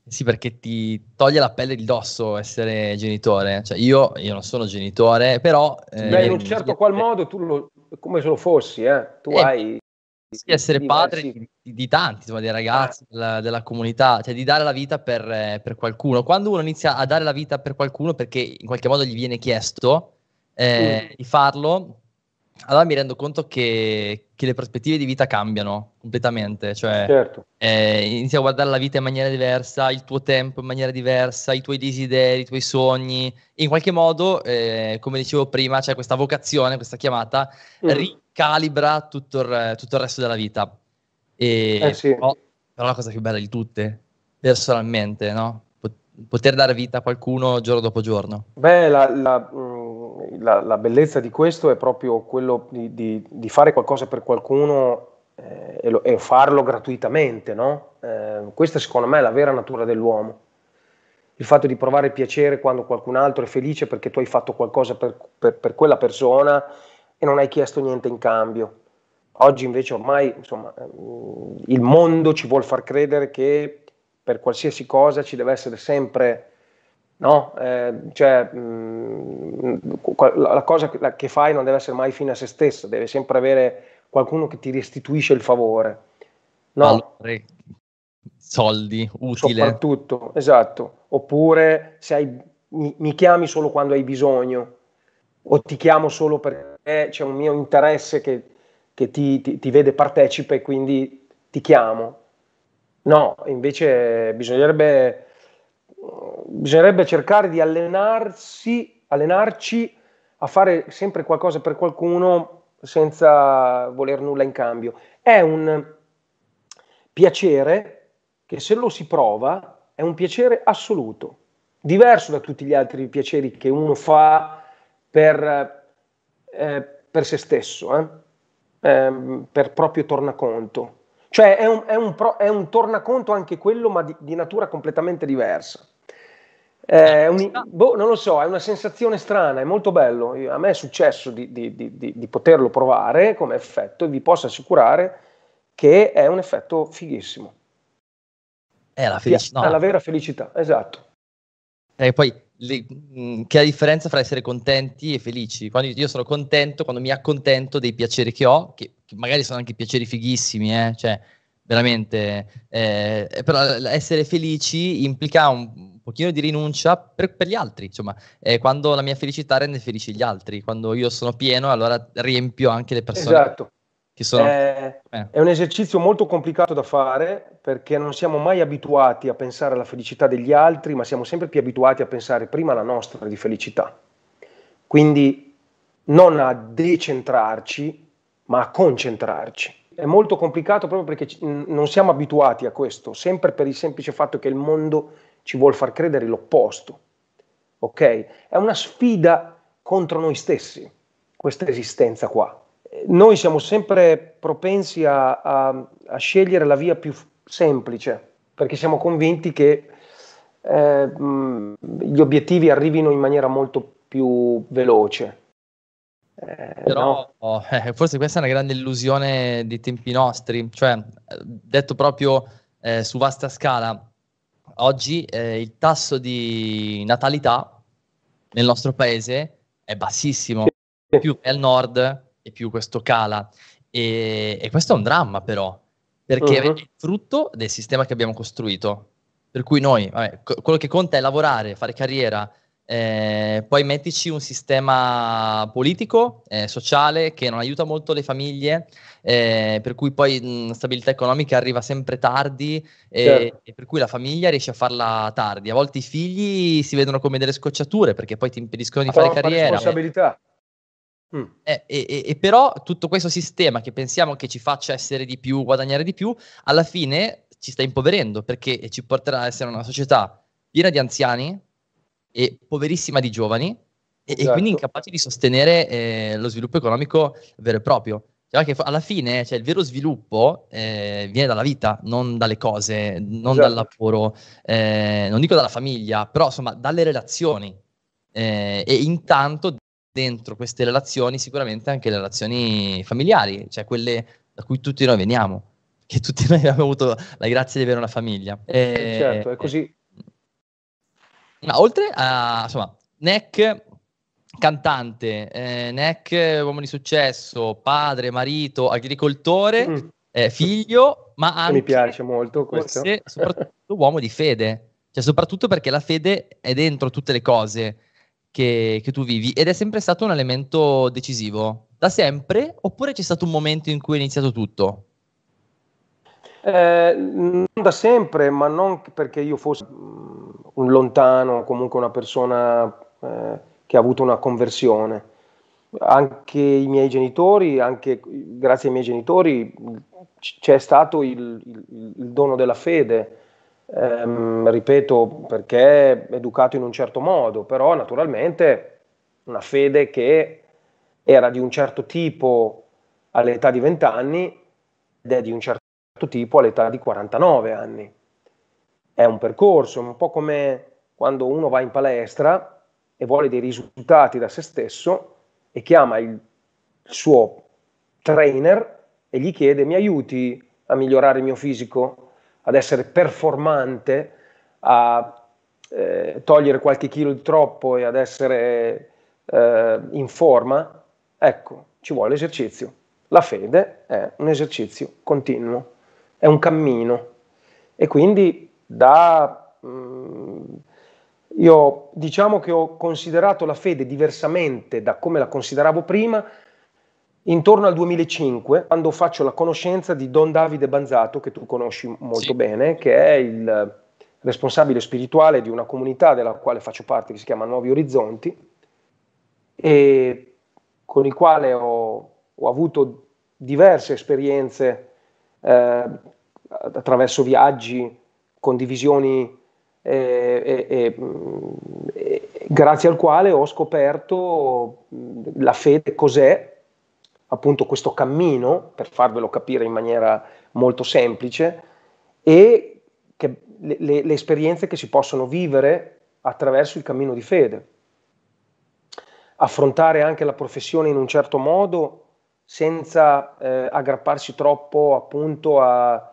[SPEAKER 2] Sì, perché ti toglie la pelle di dosso essere genitore. Cioè, io, io non sono genitore, però...
[SPEAKER 1] Eh, Beh, in un certo qual modo tu lo, come se lo fossi, eh? tu eh, hai
[SPEAKER 2] sì, essere padre di, di, tanti, insomma, dei ragazzi, della, della, comunità, cioè di dare la vita per, per, qualcuno. Quando uno inizia a dare la vita per qualcuno perché in qualche modo gli viene chiesto eh, mm. di farlo, allora mi rendo conto che, che, le prospettive di vita cambiano completamente, cioè certo. eh, inizi a guardare la vita in maniera diversa, il tuo tempo in maniera diversa, i tuoi desideri, i tuoi sogni, in qualche modo, eh, come dicevo prima, c'è questa vocazione, questa chiamata, mm. ricalibra tutto il, tutto il, resto della vita. E, eh sì. però, però la cosa più bella di tutte, personalmente, no? Poter dare vita a qualcuno giorno dopo giorno.
[SPEAKER 1] Beh, la, la, mm, la, la bellezza di questo è proprio quello di, di, di fare qualcosa per qualcuno eh, e, lo, e, farlo gratuitamente, no? Eh, questa secondo me è la vera natura dell'uomo. Il fatto di provare piacere quando qualcun altro è felice perché tu hai fatto qualcosa per, per, per quella persona e non hai chiesto niente in cambio. Oggi invece ormai insomma, mm, il mondo ci vuole far credere che per qualsiasi cosa ci deve essere sempre, no? Eh, cioè, mh, mm, la cosa che fai non deve essere mai fine a se stessa, deve sempre avere qualcuno che ti restituisce il favore. No?
[SPEAKER 2] Allora, soldi, utile.
[SPEAKER 1] Soprattutto, esatto. Oppure se hai, mi, mi chiami solo quando hai bisogno o ti chiamo solo perché c'è un mio interesse che, che ti, ti, ti, vede partecipe e quindi ti chiamo. No, invece bisognerebbe, bisognerebbe cercare di allenarsi, allenarci a fare sempre qualcosa per qualcuno senza voler nulla in cambio. È un piacere che se lo si prova è un piacere assoluto, diverso da tutti gli altri piaceri che uno fa per, eh, per se stesso, eh? Eh, per proprio tornaconto. Cioè è un, è un, pro, è un tornaconto anche quello, ma di, di natura completamente diversa. Eh, un, boh, non lo so, è una sensazione strana, è molto bello. A me è successo di, di, di, di, poterlo provare come effetto e vi posso assicurare che è un effetto fighissimo.
[SPEAKER 2] È la felicità.
[SPEAKER 1] È la vera felicità, esatto.
[SPEAKER 2] E poi le, che è la differenza fra essere contenti e felici? Quando io sono contento, quando mi accontento dei piaceri che ho, che, che magari sono anche piaceri fighissimi, eh? cioè veramente, eh, però essere felici implica un pochino di rinuncia per, per gli altri, insomma, eh, quando la mia felicità rende felici gli altri, quando io sono pieno allora riempio anche le persone
[SPEAKER 1] esatto. Sono... È, eh. è un esercizio molto complicato da fare perché non siamo mai abituati a pensare alla felicità degli altri, ma siamo sempre più abituati a pensare prima alla nostra di felicità. Quindi non a decentrarci, ma a concentrarci. È molto complicato proprio perché non siamo abituati a questo, sempre per il semplice fatto che il mondo ci vuole far credere l'opposto. Ok? È una sfida contro noi stessi, questa esistenza qua. Noi siamo sempre propensi a, a, a scegliere la via più semplice, perché siamo convinti che eh, gli obiettivi arrivino in maniera molto più veloce.
[SPEAKER 2] Eh, Però no. eh, forse questa è una grande illusione di tempi nostri, cioè detto proprio eh, su vasta scala, oggi eh, il tasso di natalità nel nostro paese è bassissimo, più è al nord e più questo cala. E, e questo è un dramma però, perché uh-huh. è frutto del sistema che abbiamo costruito. Per cui noi, vabbè, co- quello che conta è lavorare, fare carriera, eh, poi mettici un sistema politico, eh, sociale, che non aiuta molto le famiglie, eh, per cui poi mh, stabilità economica arriva sempre tardi e, certo. e, per cui la famiglia riesce a farla tardi. A volte i figli si vedono come delle scocciature perché poi ti impediscono di fare carriera.
[SPEAKER 1] responsabilità.
[SPEAKER 2] Mm. Eh, e, e, però tutto questo sistema che pensiamo che ci faccia essere di più, guadagnare di più, alla fine ci sta impoverendo perché ci porterà ad essere una società piena di anziani e poverissima di giovani e, esatto. e quindi incapaci di sostenere eh, lo sviluppo economico vero e proprio. Cioè che alla fine cioè, il vero sviluppo eh, viene dalla vita, non dalle cose, non esatto. dal lavoro, eh, non dico dalla famiglia, però insomma dalle relazioni. Eh, e intanto dentro queste relazioni sicuramente anche le relazioni familiari, cioè quelle da cui tutti noi veniamo, che tutti noi abbiamo avuto la grazia di avere una famiglia.
[SPEAKER 1] E, certo, è così.
[SPEAKER 2] Ma oltre a, insomma, Neck cantante, eh, Neck uomo di successo, padre, marito, agricoltore, mm. eh, figlio, ma anche...
[SPEAKER 1] Mi piace molto questo.
[SPEAKER 2] Forse, soprattutto uomo di fede, cioè soprattutto perché la fede è dentro tutte le cose che, che, tu vivi ed è sempre stato un elemento decisivo? Da sempre oppure c'è stato un momento in cui è iniziato tutto?
[SPEAKER 1] Eh, non da sempre, ma non perché io fossi mm, un lontano, comunque una persona eh, che ha avuto una conversione. Anche i miei genitori, anche grazie ai miei genitori, c'è stato il, il, il dono della fede ehm, ripeto, perché educato in un certo modo, però naturalmente una fede che era di un certo tipo all'età di 20 anni ed è di un certo tipo all'età di 49 anni. È un percorso, un po' come quando uno va in palestra e vuole dei risultati da se stesso e chiama il suo trainer e gli chiede mi aiuti a migliorare il mio fisico? ad essere performante, a eh, togliere qualche chilo di troppo e ad essere eh, in forma, ecco, ci vuole esercizio. La fede è un esercizio continuo, è un cammino e quindi da... Mh, mm, io diciamo che ho considerato la fede diversamente da come la consideravo prima intorno al 2005, quando faccio la conoscenza di Don Davide Banzato, che tu conosci molto sì. bene, che è il responsabile spirituale di una comunità della quale faccio parte, che si chiama Nuovi Orizzonti, e con il quale ho, ho avuto diverse esperienze eh, attraverso viaggi, condivisioni, eh, e, e, grazie al quale ho scoperto la fede cos'è appunto questo cammino, per farvelo capire in maniera molto semplice, e che, le, le, le esperienze che si possono vivere attraverso il cammino di fede. Affrontare anche la professione in un certo modo senza eh, aggrapparsi troppo appunto a,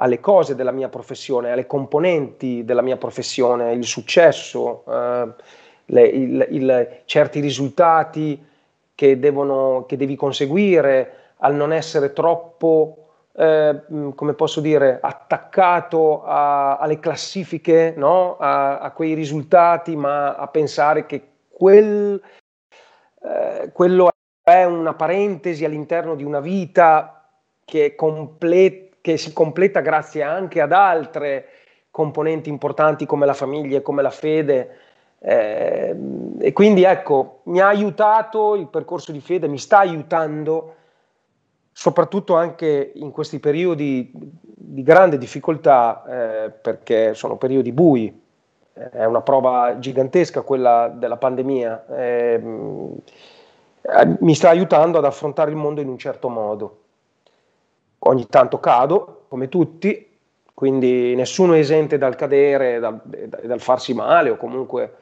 [SPEAKER 1] alle cose della mia professione, alle componenti della mia professione, il successo, eh, le, il, il, certi risultati che, devono, che devi conseguire, al non essere troppo, eh, come posso dire, attaccato a, alle classifiche, no? a, a, quei risultati, ma a pensare che quel, eh, quello è una parentesi all'interno di una vita che, comple- che si completa grazie anche ad altre componenti importanti come la famiglia come la fede. Eh, e quindi ecco, mi ha aiutato il percorso di fede, mi sta aiutando soprattutto anche in questi periodi di grande difficoltà, eh, perché sono periodi bui, è una prova gigantesca quella della pandemia, eh, mi sta aiutando ad affrontare il mondo in un certo modo. Ogni tanto cado, come tutti, quindi nessuno è esente dal cadere, dal, dal farsi male o comunque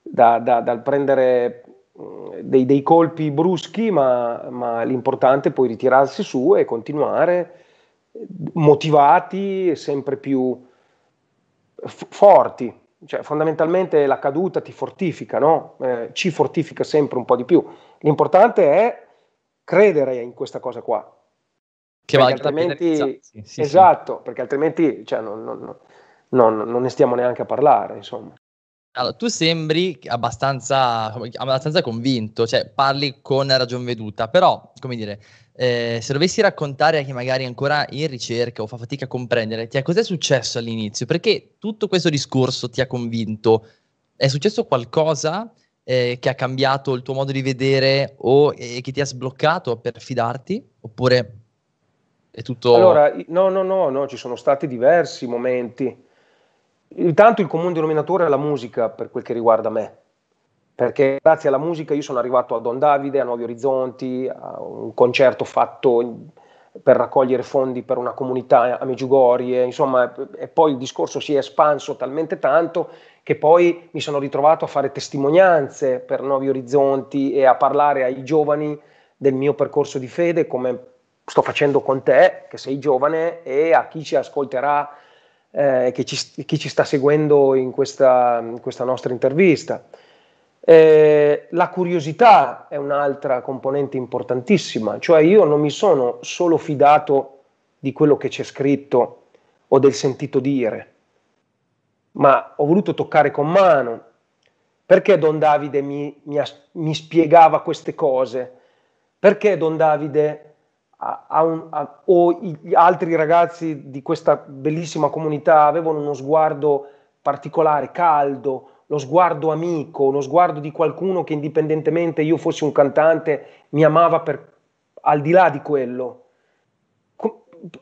[SPEAKER 1] da, da, dal prendere dei, dei colpi bruschi, ma, ma, l'importante è poi ritirarsi su e continuare motivati e sempre più f- forti. Cioè, fondamentalmente la caduta ti fortifica, no? eh, ci fortifica sempre un po' di più. L'importante è credere in questa cosa qua. Che perché altrimenti, sì, sì, esatto, sì. perché altrimenti cioè, non, non, non, non ne stiamo neanche a parlare, insomma.
[SPEAKER 2] Allora, tu sembri abbastanza, abbastanza convinto, cioè parli con ragion veduta, però, come dire, eh, se dovessi raccontare a chi magari è ancora in ricerca o fa fatica a comprendere, ti è cos'è successo all'inizio? Perché tutto questo discorso ti ha convinto? È successo qualcosa eh, che ha cambiato il tuo modo di vedere o eh, che ti ha sbloccato per fidarti? Oppure è tutto...
[SPEAKER 1] Allora, no, no, no, no, ci sono stati diversi momenti. Intanto il comune denominatore è la musica per quel che riguarda me, perché grazie alla musica io sono arrivato a Don Davide, a Nuovi Orizzonti, a un concerto fatto per raccogliere fondi per una comunità a Meggiugorie, insomma, e poi il discorso si è espanso talmente tanto che poi mi sono ritrovato a fare testimonianze per Nuovi Orizzonti e a parlare ai giovani del mio percorso di fede, come sto facendo con te, che sei giovane, e a chi ci ascolterà eh, che ci, chi ci sta seguendo in questa, in questa nostra intervista. Eh, la curiosità è un'altra componente importantissima, cioè io non mi sono solo fidato di quello che c'è scritto o del sentito dire, ma ho voluto toccare con mano. Perché Don Davide mi, mi, mi spiegava queste cose? Perché Don Davide a, un, a, o gli altri ragazzi di questa bellissima comunità avevano uno sguardo particolare, caldo, lo sguardo amico, lo sguardo di qualcuno che indipendentemente io fossi un cantante mi amava per, al di là di quello.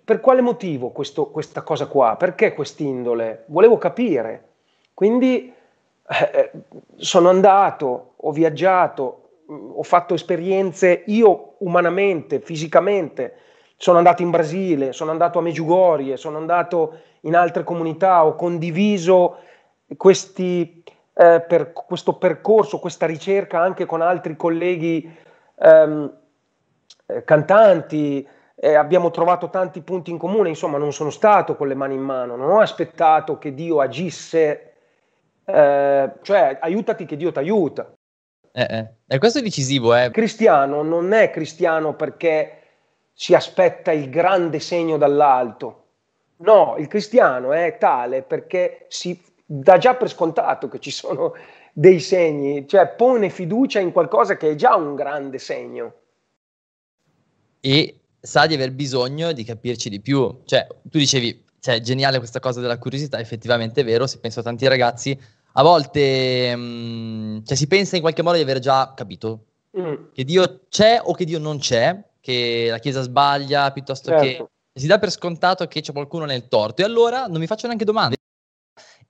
[SPEAKER 1] Per quale motivo questo, questa cosa qua? Perché quest'indole? Volevo capire. Quindi eh, eh sono andato, ho viaggiato, ho fatto esperienze io umanamente, fisicamente, sono andato in Brasile, sono andato a Meggiugorie, sono andato in altre comunità, ho condiviso questi, eh, per questo percorso, questa ricerca anche con altri colleghi ehm, eh, cantanti, eh, abbiamo trovato tanti punti in comune, insomma non sono stato con le mani in mano, non ho aspettato che Dio agisse, eh, cioè aiutati che Dio ti aiuta.
[SPEAKER 2] Eh, eh. E questo è decisivo, eh.
[SPEAKER 1] Cristiano non è cristiano perché si aspetta il grande segno dall'alto. No, il cristiano è tale perché si dà già per scontato che ci sono dei segni, cioè pone fiducia in qualcosa che è già un grande segno.
[SPEAKER 2] E sa di aver bisogno di capirci di più. Cioè, tu dicevi, cioè, geniale questa cosa della curiosità, effettivamente è vero, se penso a tanti ragazzi a volte mh, mm, cioè, si pensa in qualche modo di aver già capito mm. che Dio c'è o che Dio non c'è, che la Chiesa sbaglia piuttosto certo. che si dà per scontato che c'è qualcuno nel torto e allora non mi faccio neanche domande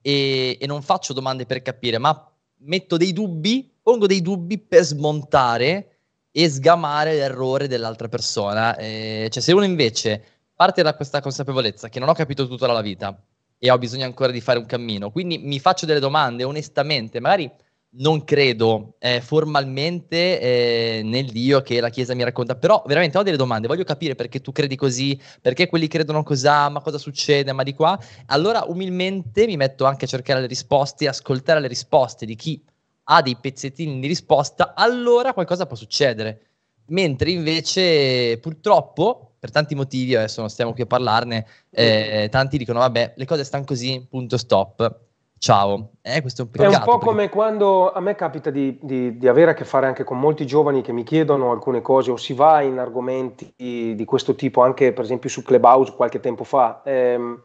[SPEAKER 2] e, e non faccio domande per capire, ma metto dei dubbi, pongo dei dubbi per smontare e sgamare l'errore dell'altra persona. Eh, cioè, se uno invece parte da questa consapevolezza che non ho capito tutto dalla vita, e ho bisogno ancora di fare un cammino. Quindi mi faccio delle domande onestamente, magari non credo eh, formalmente eh, nel Dio che la Chiesa mi racconta, però veramente ho delle domande, voglio capire perché tu credi così, perché quelli credono così, ma cosa succede, ma di qua. Allora umilmente mi metto anche a cercare le risposte, ascoltare le risposte di chi ha dei pezzettini di risposta, allora qualcosa può succedere. Mentre invece purtroppo per tanti motivi, adesso non stiamo qui a parlarne, eh, tanti dicono vabbè, le cose stanno così, punto stop. ciao. Eh, questo è un
[SPEAKER 1] peccato. È un po' perché... come quando a me capita di, di, di, avere a che fare anche con molti giovani che mi chiedono alcune cose o si va in argomenti di questo tipo, anche per esempio su Clubhouse qualche tempo fa. Ehm,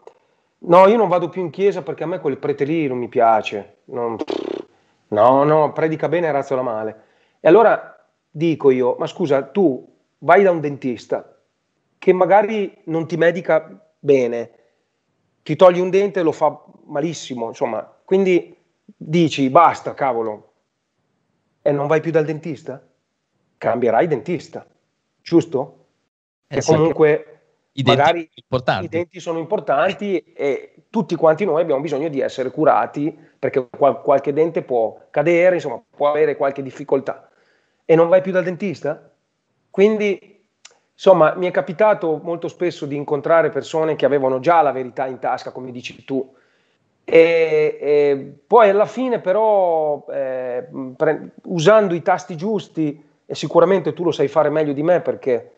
[SPEAKER 1] no, io non vado più in chiesa perché a me quel prete lì non mi piace. Non, no, no, predica bene e razzola male. E allora dico io, ma scusa, tu vai da un dentista che magari non ti medica bene, ti togli un dente e lo fa malissimo, insomma, quindi dici basta, cavolo, e non vai più dal dentista? Cambierai dentista, giusto? Eh, comunque i magari i denti sono importanti e tutti quanti noi abbiamo bisogno di essere curati perché qual- qualche dente può cadere, insomma, può avere qualche difficoltà. E non vai più dal dentista? Quindi Insomma, mi è capitato molto spesso di incontrare persone che avevano già la verità in tasca, come dici tu, e, e poi alla fine però, eh, pre- usando i tasti giusti, e sicuramente tu lo sai fare meglio di me perché,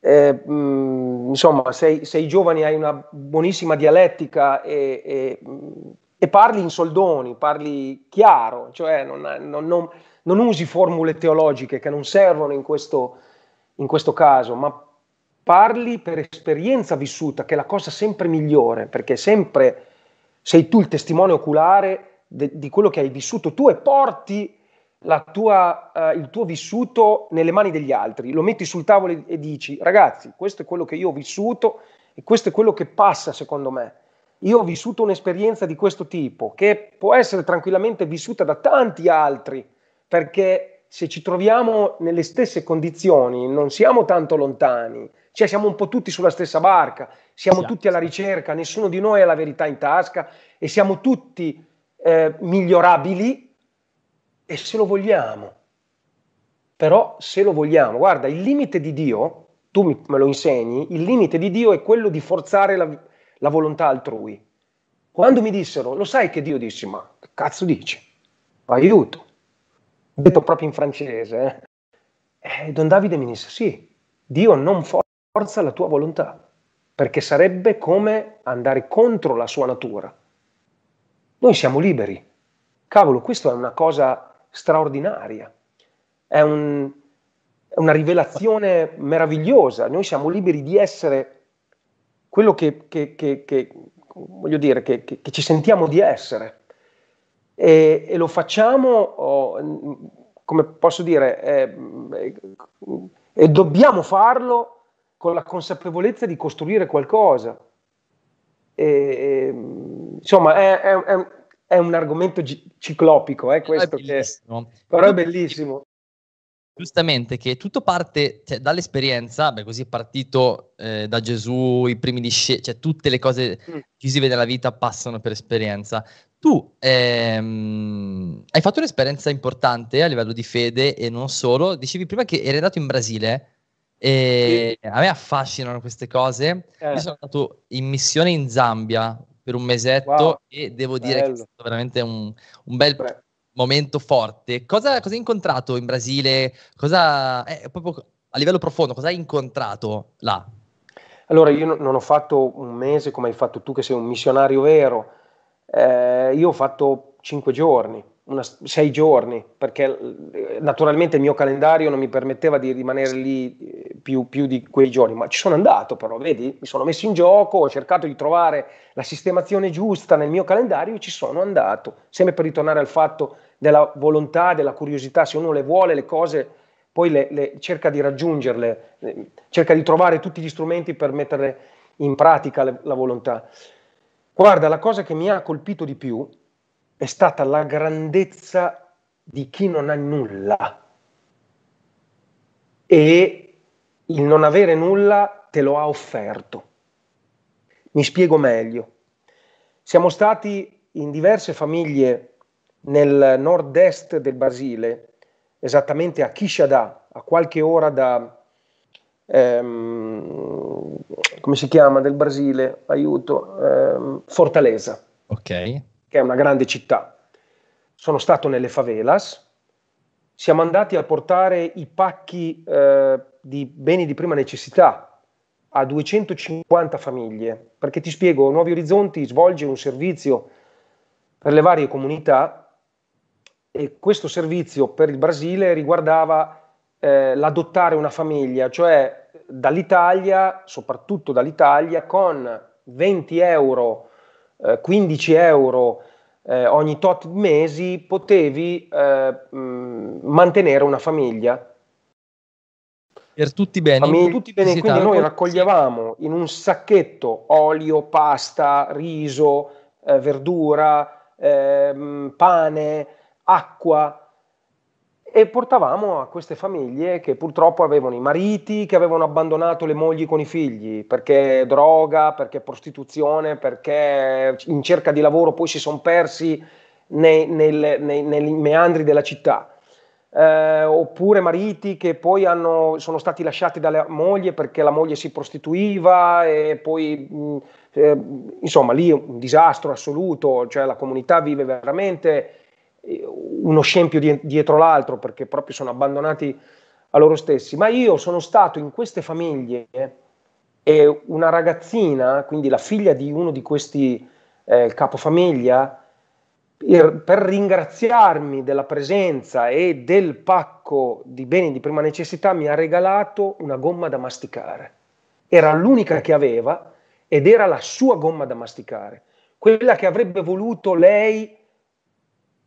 [SPEAKER 1] eh, mh, insomma, sei, sei giovane, hai una buonissima dialettica e, e, e, parli in soldoni, parli chiaro, cioè non, non, non, non usi formule teologiche che non servono in questo in questo caso, ma parli per esperienza vissuta, che è la cosa sempre migliore, perché sempre sei tu il testimone oculare de, di quello che hai vissuto tu e porti tua, uh, il tuo vissuto nelle mani degli altri, lo metti sul tavolo e, e dici ragazzi, questo è quello che io ho vissuto e questo è quello che passa secondo me. Io ho vissuto un'esperienza di questo tipo che può essere tranquillamente vissuta da tanti altri, perché se ci troviamo nelle stesse condizioni, non siamo tanto lontani, cioè siamo un po' tutti sulla stessa barca, siamo sì, tutti alla ricerca, nessuno di noi ha la verità in tasca e siamo tutti eh, migliorabili e se lo vogliamo. Però se lo vogliamo, guarda, il limite di Dio, tu mi, me lo insegni, il limite di Dio è quello di forzare la, la volontà altrui. Quando mi dissero, lo sai che Dio disse, ma che cazzo dici? Aiuto detto proprio in francese, eh? eh, Don Davide mi disse sì, Dio non forza la tua volontà, perché sarebbe come andare contro la sua natura. Noi siamo liberi. Cavolo, questa è una cosa straordinaria, è, un, è una rivelazione meravigliosa. Noi siamo liberi di essere quello che, che, che, che voglio dire, che, ci sentiamo di essere e, e lo facciamo, oh, come posso dire, eh, e dobbiamo farlo con la consapevolezza di costruire qualcosa. E, insomma, è, è, è, un argomento ciclopico, eh, questo è che, però è bellissimo
[SPEAKER 2] giustamente che tutto parte cioè, dall'esperienza, beh, così è partito eh, da Gesù, i primi discepoli, cioè tutte le cose mm. che si vede nella vita passano per esperienza. Tu ehm, hai fatto un'esperienza importante a livello di fede e non solo. Dicevi prima che eri andato in Brasile e sì. a me affascinano queste cose. Eh. Io sono andato in missione in Zambia per un mesetto wow. e devo Bello. dire che è stato veramente un, un bel Beh. momento forte. Cosa, cosa, hai incontrato in Brasile? Cosa, eh, proprio a livello profondo, cosa hai incontrato là?
[SPEAKER 1] Allora, io non ho fatto un mese come hai fatto tu, che sei un missionario vero eh, io ho fatto cinque giorni, una, sei giorni, perché eh, naturalmente il mio calendario non mi permetteva di rimanere lì eh, più, più, di quei giorni, ma ci sono andato però, vedi, mi sono messo in gioco, ho cercato di trovare la sistemazione giusta nel mio calendario e ci sono andato, sempre per ritornare al fatto della volontà, della curiosità, se uno le vuole le cose, poi le, le, cerca di raggiungerle, eh, cerca di trovare tutti gli strumenti per mettere in pratica le, la volontà. Guarda, la cosa che mi ha colpito di più è stata la grandezza di chi non ha nulla e il non avere nulla te lo ha offerto. Mi spiego meglio. Siamo stati in diverse famiglie nel nord-est del Brasile, esattamente a Quixadá, a qualche ora da, ehm, come si chiama, del Brasile, aiuto, ehm, Fortaleza,
[SPEAKER 2] okay.
[SPEAKER 1] che è una grande città. Sono stato nelle favelas, siamo andati a portare i pacchi eh, di beni di prima necessità a 250 famiglie, perché ti spiego, Nuovi Orizzonti svolge un servizio per le varie comunità e questo servizio per il Brasile riguardava eh, l'adottare una famiglia, cioè dall'Italia, soprattutto dall'Italia, con 20 euro, eh, 15 euro eh, ogni tot mesi potevi eh, mh, mantenere una famiglia.
[SPEAKER 2] Per tutti i beni.
[SPEAKER 1] Famiglia, tutti beni. Quindi noi raccoglievamo in un sacchetto olio, pasta, riso, eh, verdura, ehm, pane, acqua e portavamo a queste famiglie che purtroppo avevano i mariti che avevano abbandonato le mogli con i figli perché droga, perché prostituzione, perché in cerca di lavoro poi si sono persi nei, nei, nei, nei, meandri della città. Eh, oppure mariti che poi hanno, sono stati lasciati dalla moglie perché la moglie si prostituiva e poi mh, eh, insomma lì un disastro assoluto, cioè la comunità vive veramente uno scempio dietro l'altro perché proprio sono abbandonati a loro stessi. Ma io sono stato in queste famiglie e una ragazzina, quindi la figlia di uno di questi eh, capofamiglia, per, per ringraziarmi della presenza e del pacco di beni di prima necessità, mi ha regalato una gomma da masticare. Era l'unica che aveva ed era la sua gomma da masticare, quella che avrebbe voluto lei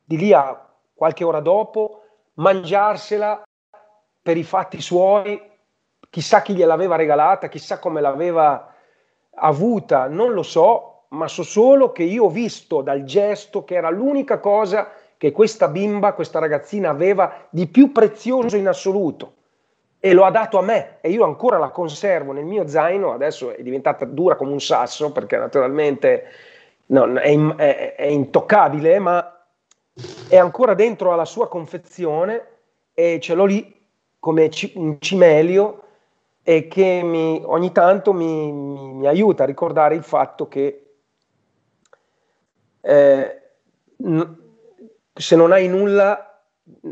[SPEAKER 1] di lì a qualche ora dopo mangiarsela per i fatti suoi, chissà chi gliel'aveva regalata, chissà come l'aveva avuta, non lo so, ma so solo che io ho visto dal gesto che era l'unica cosa che questa bimba, questa ragazzina aveva di più prezioso in assoluto. E lo ha dato a me e io ancora la conservo nel mio zaino, adesso è diventata dura come un sasso perché naturalmente no, è, è, è intoccabile, ma è ancora dentro alla sua confezione e ce l'ho lì come un cimelio e che mi, ogni tanto mi, mi, mi, aiuta a ricordare il fatto che eh, n- se non hai nulla,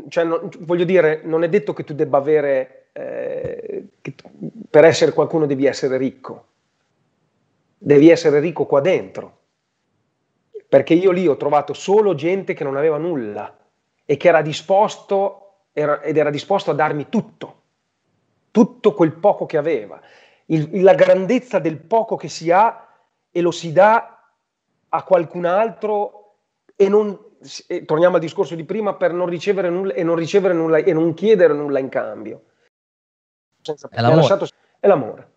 [SPEAKER 1] cioè no, voglio dire, non è detto che tu debba avere, eh, tu, per essere qualcuno devi essere ricco, devi essere ricco qua dentro perché io lì ho trovato solo gente che non aveva nulla e che era disposto era, ed era disposto a darmi tutto, tutto quel poco che aveva. Il, la grandezza del poco che si ha e lo si dà a qualcun altro e non, e torniamo al discorso di prima, per non ricevere nulla e non ricevere nulla e non chiedere nulla in cambio.
[SPEAKER 2] Senza, è, l'amore. Lasciato,
[SPEAKER 1] è l'amore.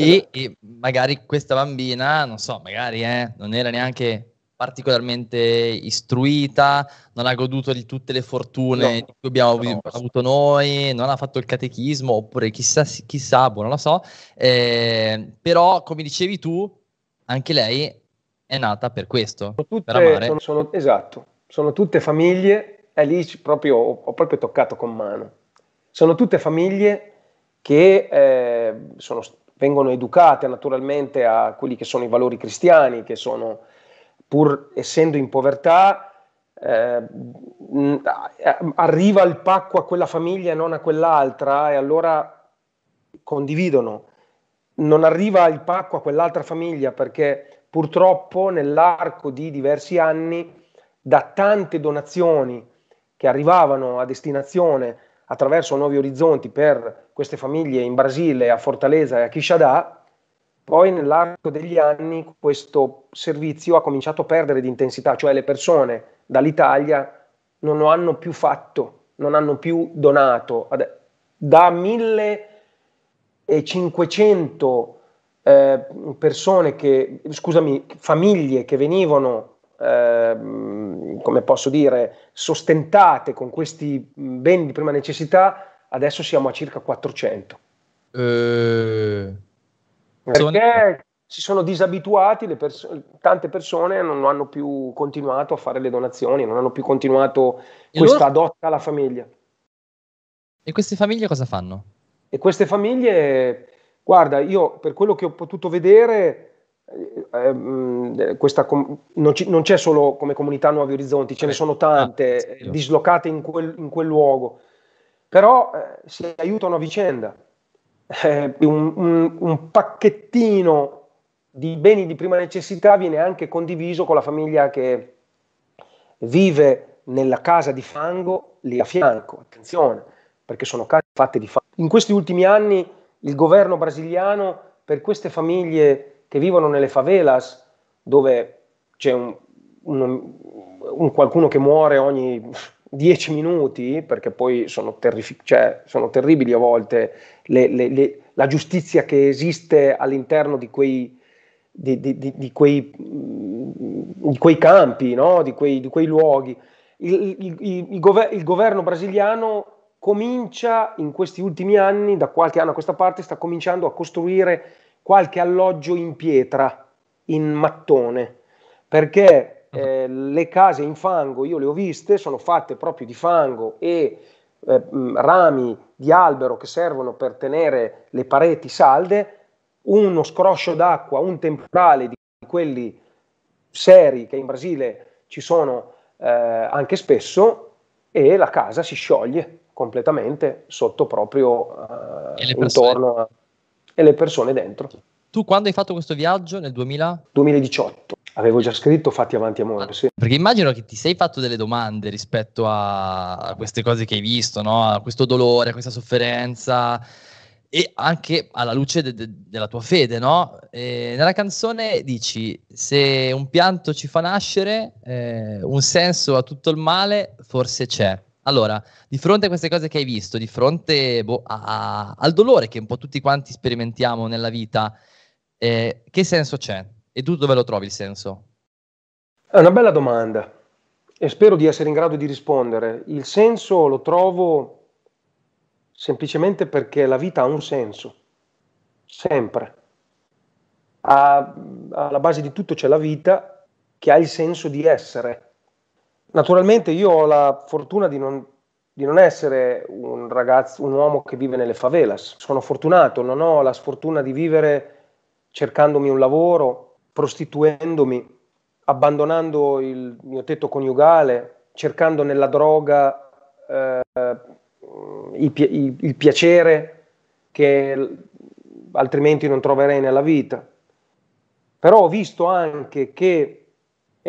[SPEAKER 2] E, e, magari questa bambina, non so, magari eh, non era neanche particolarmente istruita, non ha goduto di tutte le fortune no, cui abbiamo no, avuto noi, non ha fatto il catechismo, oppure chissà, chissà boh, non lo so. Eh, però, come dicevi tu, anche lei è nata per questo,
[SPEAKER 1] tutte,
[SPEAKER 2] per amare.
[SPEAKER 1] Sono, sono, esatto, sono tutte famiglie, e lì proprio, ho proprio toccato con mano. Sono tutte famiglie che eh, sono vengono educate naturalmente a quelli che sono i valori cristiani, che sono, pur essendo in povertà, eh, arriva il pacco a quella famiglia e non a quell'altra e allora condividono. Non arriva il pacco a quell'altra famiglia perché purtroppo nell'arco di diversi anni, da tante donazioni che arrivavano a destinazione attraverso nuovi orizzonti per queste famiglie in Brasile, a Fortaleza e a Quixadà, poi nell'arco degli anni questo servizio ha cominciato a perdere di intensità, cioè le persone dall'Italia non lo hanno più fatto, non hanno più donato. Da 1500 eh, persone che, scusami, famiglie che venivano, eh, come posso dire, sostentate con questi beni di prima necessità, adesso siamo a circa 400. Eh, Perché si sono disabituati, perso- tante persone non hanno più continuato a fare le donazioni, non hanno più continuato questa loro... dotta alla famiglia.
[SPEAKER 2] E queste famiglie cosa fanno?
[SPEAKER 1] E queste famiglie, guarda, io per quello che ho potuto vedere, questa com- non, ci- non, c'è solo come comunità Nuovi Orizzonti, ce ne sono tante ah, dislocate in quel, in quel luogo però eh, si aiutano a vicenda. Eh, un, un, un, pacchettino di beni di prima necessità viene anche condiviso con la famiglia che, vive nella casa di fango lì a fianco, attenzione, perché sono case fatte di fango. In questi ultimi anni il governo brasiliano per queste famiglie che vivono nelle favelas, dove c'è un, un, un qualcuno che muore ogni dieci minuti, perché poi sono, terrific- cioè, sono terribili a volte le, le, le, la giustizia che esiste all'interno di quei, di, di, di, di quei, quei, campi, no? di, quei, quei, luoghi. Il, il, il, gover- il, governo brasiliano comincia in questi ultimi anni, da qualche anno a questa parte, sta cominciando a costruire qualche alloggio in pietra, in mattone, perché eh, le case in fango, io le ho viste, sono fatte proprio di fango e eh, rami di albero che servono per tenere le pareti salde, uno scroscio d'acqua, un temporale di quelli seri che in Brasile ci sono eh, anche spesso e la casa si scioglie completamente sotto proprio eh, intorno a, e le persone dentro.
[SPEAKER 2] Tu quando hai fatto questo viaggio nel 2000?
[SPEAKER 1] 2018. Avevo già scritto Fatti avanti amore, sì.
[SPEAKER 2] Perché immagino che ti sei fatto delle domande rispetto a queste cose che hai visto, no? A questo dolore, a questa sofferenza e anche alla luce de- de- della tua fede, no? E nella canzone dici: Se un pianto ci fa nascere, eh, un senso a tutto il male forse c'è. Allora, di fronte a queste cose che hai visto, di fronte boh, a- a- al dolore che un po' tutti quanti sperimentiamo nella vita, eh, che senso c'è? E tu dove lo trovi il senso?
[SPEAKER 1] È una bella domanda e spero di essere in grado di rispondere. Il senso lo trovo semplicemente perché la vita ha un senso, sempre. A, alla base di tutto c'è la vita che ha il senso di essere. Naturalmente io ho la fortuna di non, di non essere un ragazzo, un uomo che vive nelle favelas. Sono fortunato, non ho la sfortuna di vivere cercandomi un lavoro, prostituendomi, abbandonando il mio tetto coniugale, cercando nella droga eh, il, il, il piacere che altrimenti non troverei nella vita. Però ho visto anche che,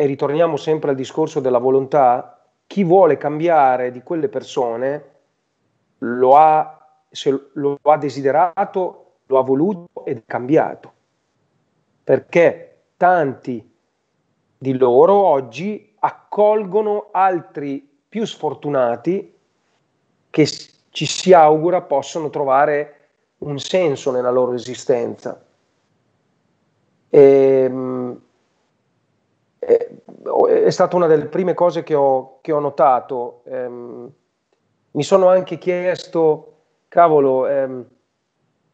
[SPEAKER 1] e ritorniamo sempre al discorso della volontà, chi vuole cambiare di quelle persone lo ha, lo ha desiderato, lo ha voluto ed è cambiato. Perché tanti di loro oggi accolgono altri più sfortunati che ci si augura possano trovare un senso nella loro esistenza. E, ehm, è, stata una delle prime cose che ho, che ho notato. Ehm, mi sono anche chiesto, cavolo, ehm,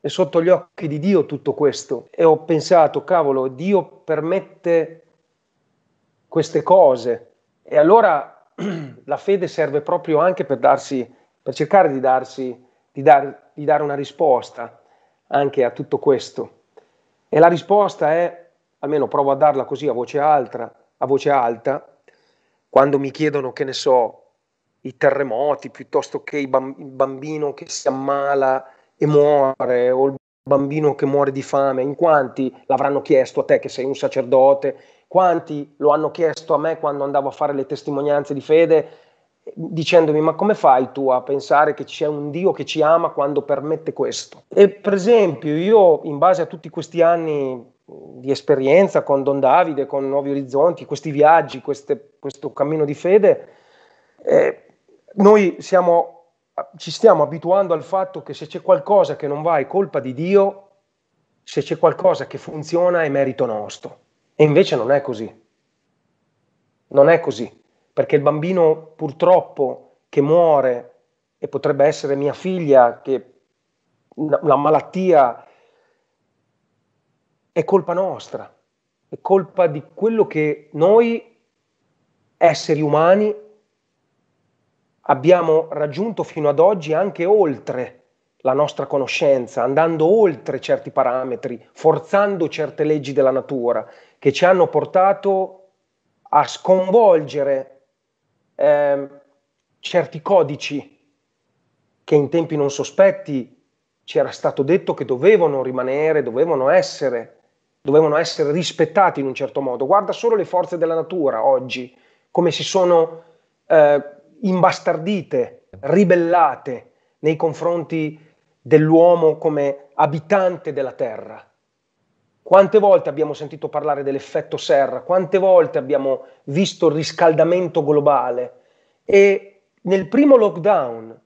[SPEAKER 1] è sotto gli occhi di Dio tutto questo. E ho pensato, cavolo, Dio permette queste cose. E allora la fede serve proprio anche per darsi, per cercare di darsi, di, dar, di dare una risposta anche a tutto questo. E la risposta è, almeno provo a darla così a voce alta, a voce alta, quando mi chiedono, che ne so, i terremoti piuttosto che il bambino che si ammala e muore, o il bambino che muore di fame, in quanti l'avranno chiesto a te che sei un sacerdote, quanti lo hanno chiesto a me quando andavo a fare le testimonianze di fede, dicendomi ma come fai tu a pensare che c'è un Dio che ci ama quando permette questo? E per esempio io in base a tutti questi anni di esperienza con Don Davide, con Nuovi Orizzonti, questi viaggi, queste, questo cammino di fede, eh, noi siamo ci stiamo abituando al fatto che se c'è qualcosa che non va è colpa di Dio, se c'è qualcosa che funziona è merito nostro. E invece non è così. Non è così, perché il bambino purtroppo che muore, e potrebbe essere mia figlia, che la malattia è colpa nostra, è colpa di quello che noi, esseri umani, abbiamo raggiunto fino ad oggi anche oltre la nostra conoscenza, andando oltre certi parametri, forzando certe leggi della natura che ci hanno portato a sconvolgere eh, certi codici che in tempi non sospetti ci era stato detto che dovevano rimanere, dovevano essere, dovevano essere rispettati in un certo modo. Guarda solo le forze della natura oggi, come si sono eh, imbastardite, ribellate nei confronti dell'uomo come abitante della terra. Quante volte abbiamo sentito parlare dell'effetto serra, quante volte abbiamo visto il riscaldamento globale e nel primo lockdown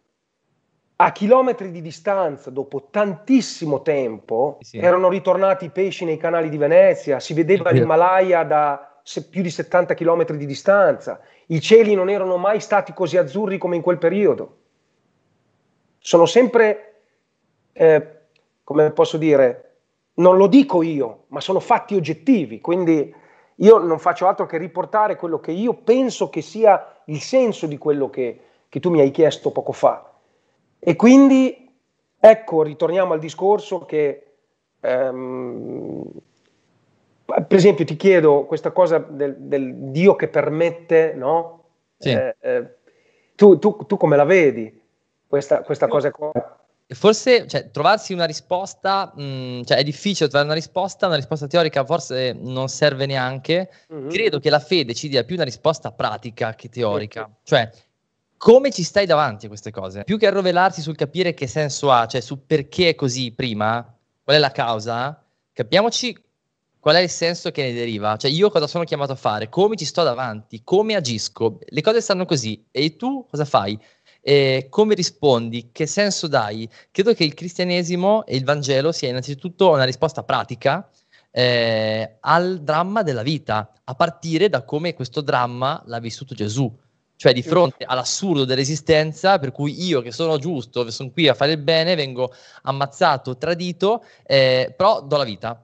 [SPEAKER 1] a chilometri di distanza, dopo tantissimo tempo, sì. erano ritornati i pesci nei canali di Venezia, si vedeva l'Himalaya da più di 70 chilometri di distanza, i cieli non erano mai stati così azzurri come in quel periodo. Sono sempre, eh, come posso dire, non lo dico io, ma sono fatti oggettivi, quindi io non faccio altro che riportare quello che io penso che sia il senso di quello che, che tu mi hai chiesto poco fa. E quindi, ecco, ritorniamo al discorso che, ehm, per esempio, ti chiedo questa cosa del, del Dio che permette, no? Sì. Eh, eh, tu, tu, tu, come la vedi questa, questa cosa qua?
[SPEAKER 2] Forse cioè, trovarsi una risposta, mh, mm, cioè è difficile trovare una risposta, una risposta teorica forse non serve neanche. Mm-hmm. Credo che la fede ci dia più una risposta pratica che teorica. Mm-hmm. Cioè, come ci stai davanti a queste cose? Più che arrovelarsi sul capire che senso ha, cioè su perché è così prima, qual è la causa, capiamoci qual è il senso che ne deriva. Cioè io cosa sono chiamato a fare, come ci sto davanti, come agisco, le cose stanno così e tu cosa fai? E come rispondi, che senso dai? Credo che il cristianesimo e il Vangelo sia innanzitutto una risposta pratica eh, al dramma della vita, a partire da come questo dramma l'ha vissuto Gesù cioè di fronte all'assurdo dell'esistenza per cui io che sono giusto, sono qui a fare il bene, vengo ammazzato, tradito, eh, però do la vita.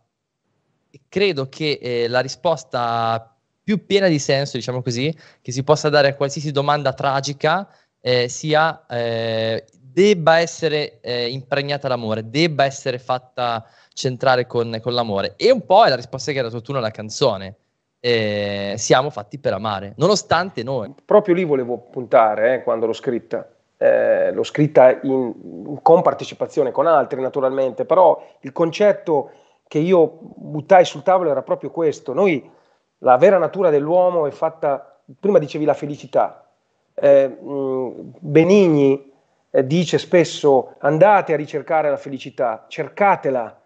[SPEAKER 2] Credo che eh, la risposta più piena di senso, diciamo così, che si possa dare a qualsiasi domanda tragica eh, sia eh, debba essere eh, impregnata d'amore, debba essere fatta centrare con, con l'amore. E un po' è la risposta che hai dato tu nella canzone eh, siamo fatti per amare, nonostante noi.
[SPEAKER 1] Proprio lì volevo puntare eh, quando l'ho scritta. Eh, l'ho scritta in, con partecipazione con altri naturalmente, però il concetto che io buttai sul tavolo era proprio questo. Noi, la vera natura dell'uomo è fatta, prima dicevi la felicità, eh, Benigni eh, dice spesso andate a ricercare la felicità, cercatela,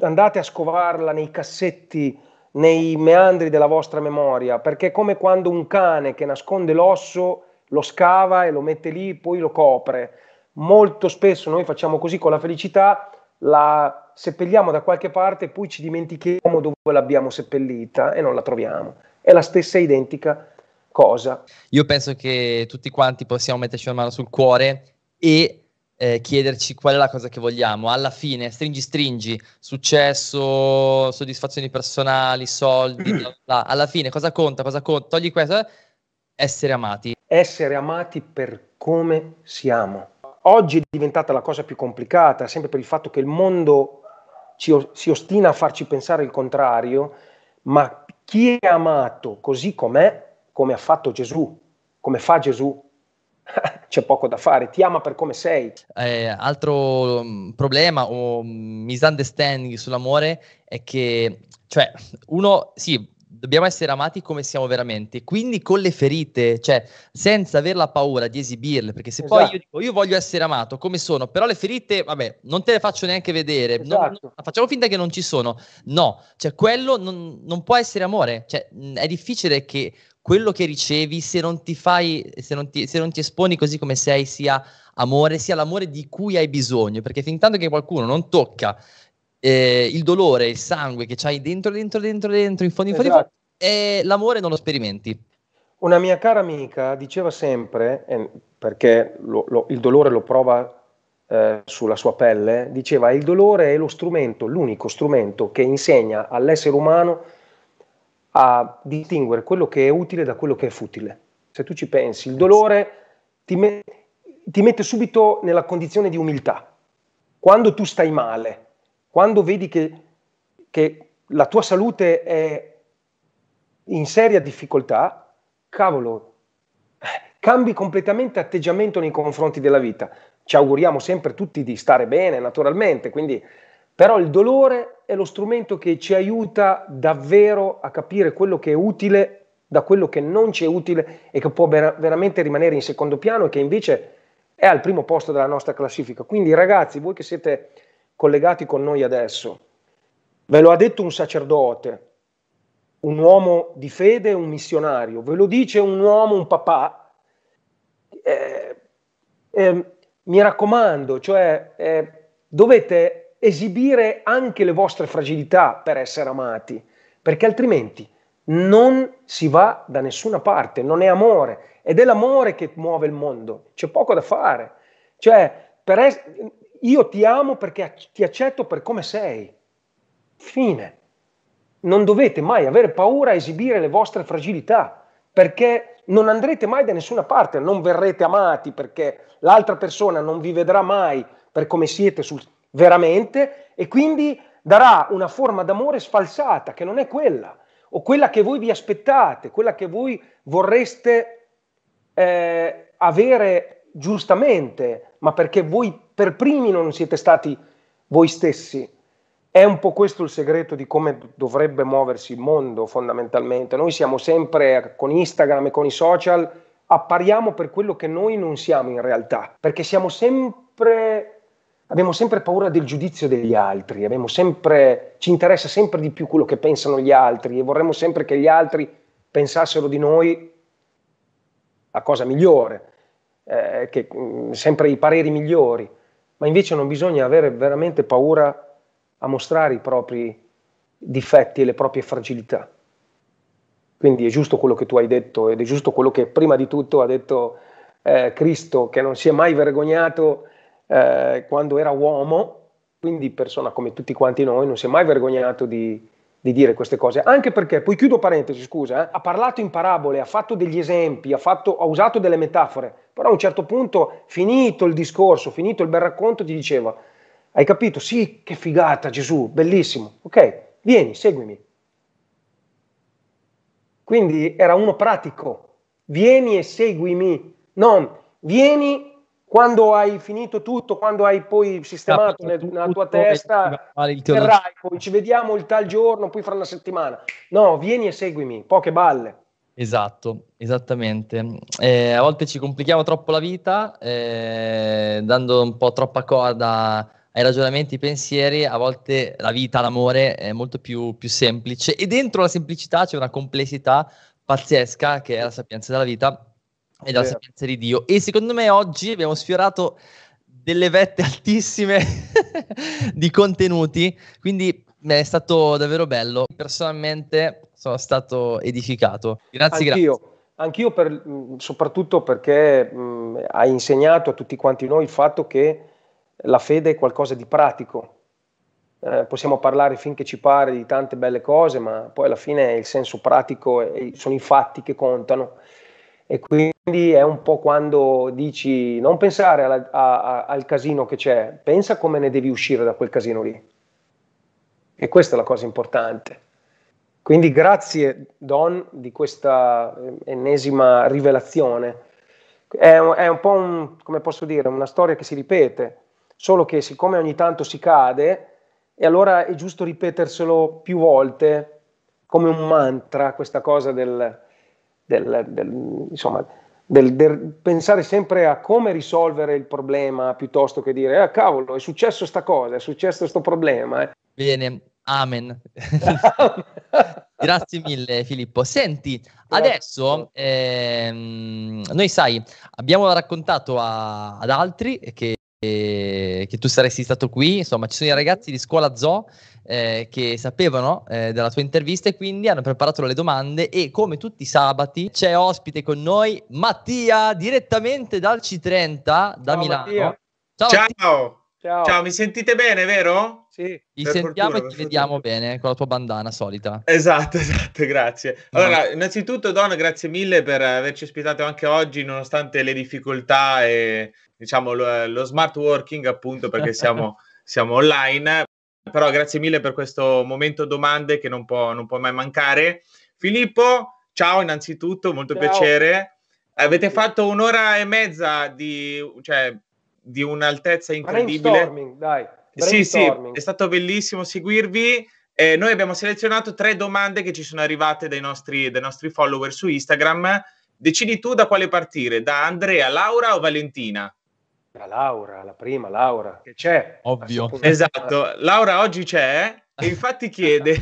[SPEAKER 1] andate a scovarla nei cassetti nei meandri della vostra memoria, perché è come quando un cane che nasconde l'osso lo scava e lo mette lì, poi lo copre. Molto spesso noi facciamo così con la felicità, la seppelliamo da qualche parte e poi ci dimentichiamo dove l'abbiamo seppellita e non la troviamo. È la stessa identica cosa.
[SPEAKER 2] Io penso che tutti quanti possiamo metterci una mano sul cuore e eh, chiederci qual è la cosa che vogliamo. Alla fine, stringi stringi, successo, soddisfazioni personali, soldi, bla bla. alla fine cosa conta? Cosa conta? Togli questo, eh? essere amati.
[SPEAKER 1] Essere amati per come siamo. Oggi è diventata la cosa più complicata, sempre per il fatto che il mondo ci, si ostina a farci pensare il contrario, ma chi è amato così com'è, come ha fatto Gesù, come fa Gesù, c'è poco da fare, ti ama per come sei.
[SPEAKER 2] Eh, altro um, problema o misunderstanding sull'amore è che, cioè, uno, sì, dobbiamo essere amati come siamo veramente, quindi con le ferite, cioè senza aver la paura di esibirle, perché se esatto. poi io dico io voglio essere amato come sono, però le ferite, vabbè, non te le faccio neanche vedere, esatto. non, non, facciamo finta che non ci sono, no, cioè quello non, non può essere amore, cioè è difficile che quello che ricevi, se non ti fai, se non ti, se non ti esponi così come sei, sia amore, sia l'amore di cui hai bisogno, perché fin tanto che qualcuno non tocca eh, il dolore, il sangue che c'hai dentro, dentro, dentro, dentro, in fondo, in fondo, esatto. in fondo e l'amore non lo sperimenti.
[SPEAKER 1] Una mia cara amica diceva sempre, eh, perché lo, lo, il dolore lo prova eh, sulla sua pelle, diceva il dolore è lo strumento, l'unico strumento che insegna all'essere umano a distinguere quello che è utile da quello che è futile. Se tu ci pensi, il dolore ti, me- ti mette subito nella condizione di umiltà. Quando tu stai male, quando vedi che, che la tua salute è in seria difficoltà, cavolo, cambi completamente atteggiamento nei confronti della vita. Ci auguriamo sempre tutti di stare bene, naturalmente, quindi però il dolore è lo strumento che ci aiuta davvero a capire quello che è utile da quello che non ci è utile e che può ver- veramente rimanere in secondo piano e che invece è al primo posto della nostra classifica. Quindi ragazzi, voi che siete collegati con noi adesso, ve lo ha detto un sacerdote, un uomo di fede, un missionario, ve lo dice un uomo, un papà, eh, eh, mi raccomando, cioè eh, dovete esibire anche le vostre fragilità per essere amati, perché altrimenti non si va da nessuna parte, non è amore ed è l'amore che muove il mondo, c'è poco da fare. Cioè, es- io ti amo perché ti accetto per come sei. Fine. Non dovete mai avere paura a esibire le vostre fragilità, perché non andrete mai da nessuna parte, non verrete amati perché l'altra persona non vi vedrà mai per come siete sul, veramente e quindi darà una forma d'amore sfalsata che non è quella o quella che voi vi aspettate, quella che voi vorreste eh, avere giustamente, ma perché voi per primi non siete stati voi stessi. È un po' questo il segreto di come dovrebbe muoversi il mondo fondamentalmente. Noi siamo sempre con Instagram e con i social, appariamo per quello che noi non siamo in realtà, perché siamo sempre abbiamo sempre paura del giudizio degli altri, sempre, ci interessa sempre di più quello che pensano gli altri e vorremmo sempre che gli altri pensassero di noi la cosa migliore, eh, che, mm, sempre i pareri migliori, ma invece non bisogna avere veramente paura a mostrare i propri difetti e le proprie fragilità. Quindi è giusto quello che tu hai detto ed è giusto quello che prima di tutto ha detto eh, Cristo, che non si è mai vergognato eh, quando era uomo, quindi persona come tutti quanti noi, non si è mai vergognato di, di dire queste cose, anche perché, poi chiudo parentesi, scusa, eh, ha parlato in parabole, ha fatto degli esempi, ha, fatto, ha, usato delle metafore, però a un certo punto, finito il discorso, finito il bel racconto, ti diceva, hai capito? Sì, che figata Gesù, bellissimo, ok, vieni, seguimi. Quindi era uno pratico, vieni e seguimi, non vieni quando hai finito tutto, quando hai poi sistemato nel, nella tua testa, verrai, poi ci vediamo il tal giorno, poi fra una settimana. No, vieni e seguimi, poche balle.
[SPEAKER 2] Esatto, esattamente. Eh, a volte ci complichiamo troppo la vita, eh, dando un po' troppa corda ai ragionamenti, ai pensieri, a volte la vita, l'amore è molto più, più semplice e dentro la semplicità c'è una complessità pazzesca che è la sapienza della vita e della sapienza di Dio. E secondo me oggi abbiamo sfiorato delle vette altissime di contenuti, quindi è stato davvero bello. Personalmente sono stato edificato. Grazie,
[SPEAKER 1] Anch'io.
[SPEAKER 2] grazie.
[SPEAKER 1] Anch'io per, soprattutto perché mh, hai insegnato a tutti quanti noi il fatto che la fede è qualcosa di pratico. Eh, possiamo parlare finché ci pare di tante belle cose, ma poi alla fine il senso pratico e sono i fatti che contano. E quindi è un po' quando dici non pensare alla, a, a, al casino che c'è, pensa come ne devi uscire da quel casino lì. E questa è la cosa importante. Quindi grazie Don di questa ennesima rivelazione. È, è un po' un, come posso dire, una storia che si ripete, solo che siccome ogni tanto si cade, e allora è giusto ripeterselo più volte come un mantra, questa cosa del, del, del, insomma, del, pensare sempre a come risolvere il problema piuttosto che dire, ah cavolo, è successo sta cosa, è successo questo problema. Eh.
[SPEAKER 2] Bene, amen. Grazie mille Filippo. Senti, Grazie. adesso ehm, noi sai, abbiamo raccontato a, ad altri che, che tu saresti stato qui, insomma ci sono i ragazzi di scuola Zoo eh, che sapevano eh, della tua intervista e quindi hanno preparato le domande e come tutti i sabati c'è ospite con noi Mattia direttamente dal C30 da Ciao, Milano.
[SPEAKER 4] Ciao. Ciao. Ciao. Ciao. mi sentite bene, vero?
[SPEAKER 2] Sì. Ti sentiamo fortuna, e ti vediamo bene con la tua bandana solita.
[SPEAKER 4] Esatto, esatto, grazie. Allora, no. innanzitutto Don, grazie mille per averci ospitato anche oggi nonostante le difficoltà e diciamo lo, lo smart working appunto perché siamo, siamo online però grazie mille per questo momento domande che non può, non può mai mancare. Filippo, ciao innanzitutto, molto ciao. piacere. Avete fatto un'ora e mezza di, cioè, di un'altezza incredibile.
[SPEAKER 1] Dai.
[SPEAKER 4] Sì, sì, è stato bellissimo seguirvi. eh, noi abbiamo selezionato tre domande che ci sono arrivate dai nostri, dai nostri follower su Instagram. Decidi tu da quale partire, da Andrea, Laura o Valentina?
[SPEAKER 1] La Laura, la prima Laura, che c'è.
[SPEAKER 2] Ovvio.
[SPEAKER 4] Esatto, Laura oggi c'è e infatti chiede,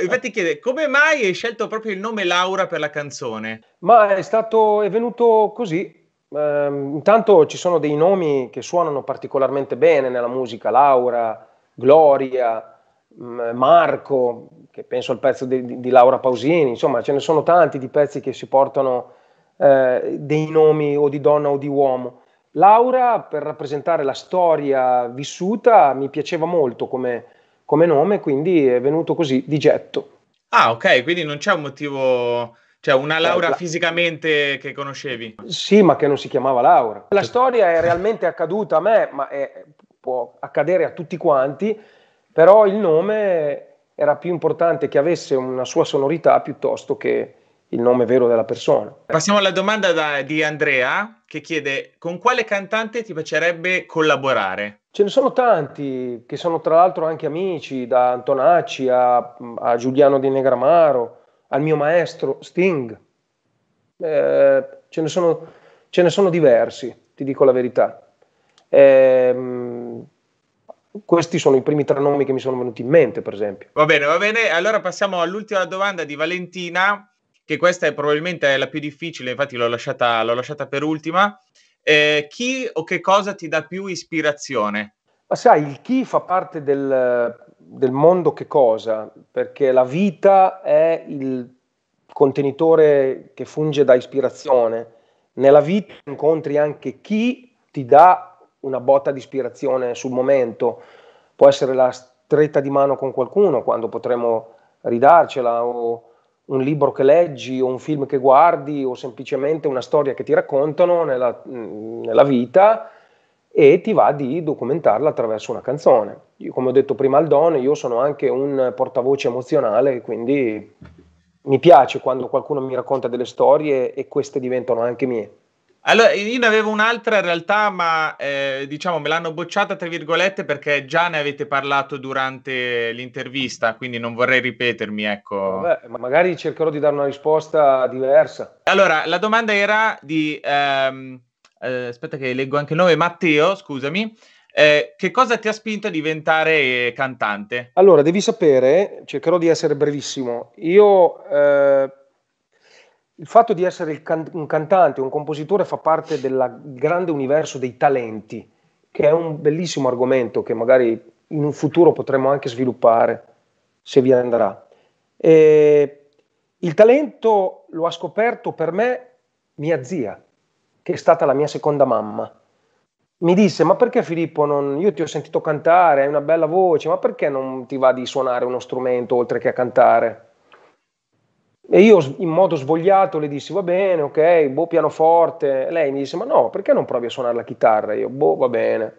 [SPEAKER 4] infatti chiede come mai hai scelto proprio il nome Laura per la canzone?
[SPEAKER 1] Ma è stato, è venuto così. Eh, intanto ci sono dei nomi che suonano particolarmente bene nella musica, Laura, Gloria, mh, Marco, che penso al pezzo di, di, Laura Pausini, insomma ce ne sono tanti di pezzi che si portano eh, dei nomi o di donna o di uomo. Laura, per rappresentare la storia vissuta, mi piaceva molto come, come nome, quindi è venuto così di getto.
[SPEAKER 4] Ah, ok, quindi non c'è un motivo, cioè una Laura eh, fisicamente che conoscevi?
[SPEAKER 1] Sì, ma che non si chiamava Laura. La storia è realmente accaduta a me, ma è, può accadere a tutti quanti, però il nome era più importante che avesse una sua sonorità piuttosto che il nome vero della persona.
[SPEAKER 4] Passiamo alla domanda da, di Andrea che chiede con quale cantante ti piacerebbe collaborare?
[SPEAKER 1] Ce ne sono tanti che sono tra l'altro anche amici, da Antonacci a, a Giuliano di Negramaro, al mio maestro Sting. Eh, ce, ne sono, ce, ne sono, diversi, ti dico la verità. Eh, questi sono i primi tre nomi che mi sono venuti in mente, per esempio.
[SPEAKER 4] Va bene, va bene. Allora passiamo all'ultima domanda di Valentina che questa è probabilmente la più difficile, infatti l'ho lasciata, l'ho lasciata per ultima. Eh, chi o che cosa ti dà più ispirazione?
[SPEAKER 1] Ma sai, il chi fa parte del, del mondo che cosa, perché la vita è il contenitore che funge da ispirazione. Nella vita incontri anche chi ti dà una botta di ispirazione sul momento, può essere la stretta di mano con qualcuno quando potremo ridarcela o un libro che leggi o un film che guardi o semplicemente una storia che ti raccontano nella, nella vita e ti va di documentarla attraverso una canzone. Io, come ho detto prima al Don, io sono anche un portavoce emozionale, quindi mi piace quando qualcuno mi racconta delle storie e queste diventano anche mie.
[SPEAKER 4] Allora, io ne avevo un'altra in realtà, ma eh, diciamo me l'hanno bocciata tra virgolette perché già ne avete parlato durante l'intervista, quindi non vorrei ripetermi, ecco.
[SPEAKER 1] Vabbè, magari cercherò di dare una risposta diversa.
[SPEAKER 4] Allora, la domanda era di ehm, eh, aspetta che leggo anche il nome, Matteo, scusami. Eh, che cosa ti ha spinto a diventare cantante?
[SPEAKER 1] Allora, devi sapere, cercherò di essere brevissimo. Io eh, il fatto di essere can- un cantante, un compositore fa parte del grande universo dei talenti, che è un bellissimo argomento che magari in un futuro potremo anche sviluppare, se vi andrà. E il talento lo ha scoperto per me mia zia, che è stata la mia seconda mamma. Mi disse, ma perché Filippo, non... io ti ho sentito cantare, hai una bella voce, ma perché non ti va di suonare uno strumento oltre che a cantare? E io in modo svogliato le dissi, va bene, ok, boh, pianoforte. Lei mi disse, ma no, perché non provi a suonare la chitarra? Io, boh, va bene.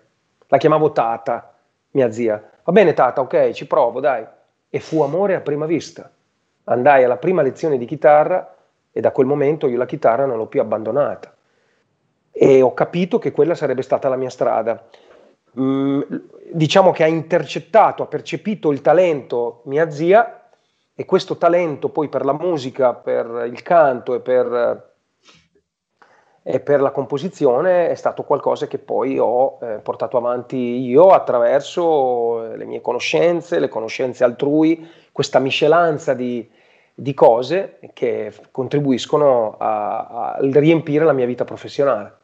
[SPEAKER 1] La chiamavo Tata, mia zia. Va bene Tata, ok, ci provo, dai. E fu amore a prima vista. Andai alla prima lezione di chitarra e da quel momento io la chitarra non l'ho più abbandonata. E ho capito che quella sarebbe stata la mia strada. Mm, diciamo che ha intercettato, ha percepito il talento mia zia e questo talento poi per la musica, per il canto e per, e per la composizione è stato qualcosa che poi ho eh, portato avanti io attraverso le mie conoscenze, le conoscenze altrui, questa miscelanza di, di cose che contribuiscono a, a riempire la mia vita professionale.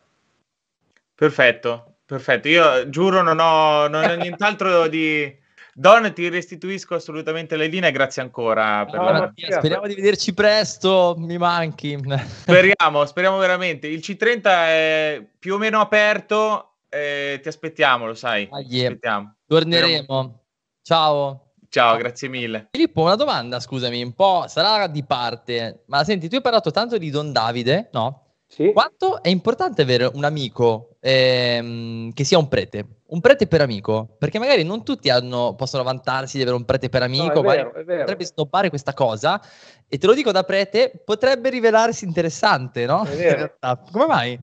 [SPEAKER 4] Perfetto, perfetto. Io giuro non ho, non ho nient'altro di Don, ti restituisco assolutamente le linee, grazie ancora.
[SPEAKER 2] Per no, la... Mattia, speriamo di vederci presto, mi manchi.
[SPEAKER 4] Speriamo, speriamo veramente. Il C30 è più o meno aperto, eh, ti aspettiamo, lo sai. Ah, yeah. aspettiamo.
[SPEAKER 2] Torneremo. Speriamo. Ciao.
[SPEAKER 4] Ciao, grazie mille.
[SPEAKER 2] Filippo, una domanda, scusami, un po' sarà di parte, ma senti, tu hai parlato tanto di Don Davide, no? Sì. Quanto è importante avere un amico ehm, che sia un prete? Un prete per amico? Perché magari non tutti hanno, possono vantarsi di avere un prete per amico, no, vero, potrebbe snobbare questa cosa. E te lo dico da prete, potrebbe rivelarsi interessante, no? Come mai?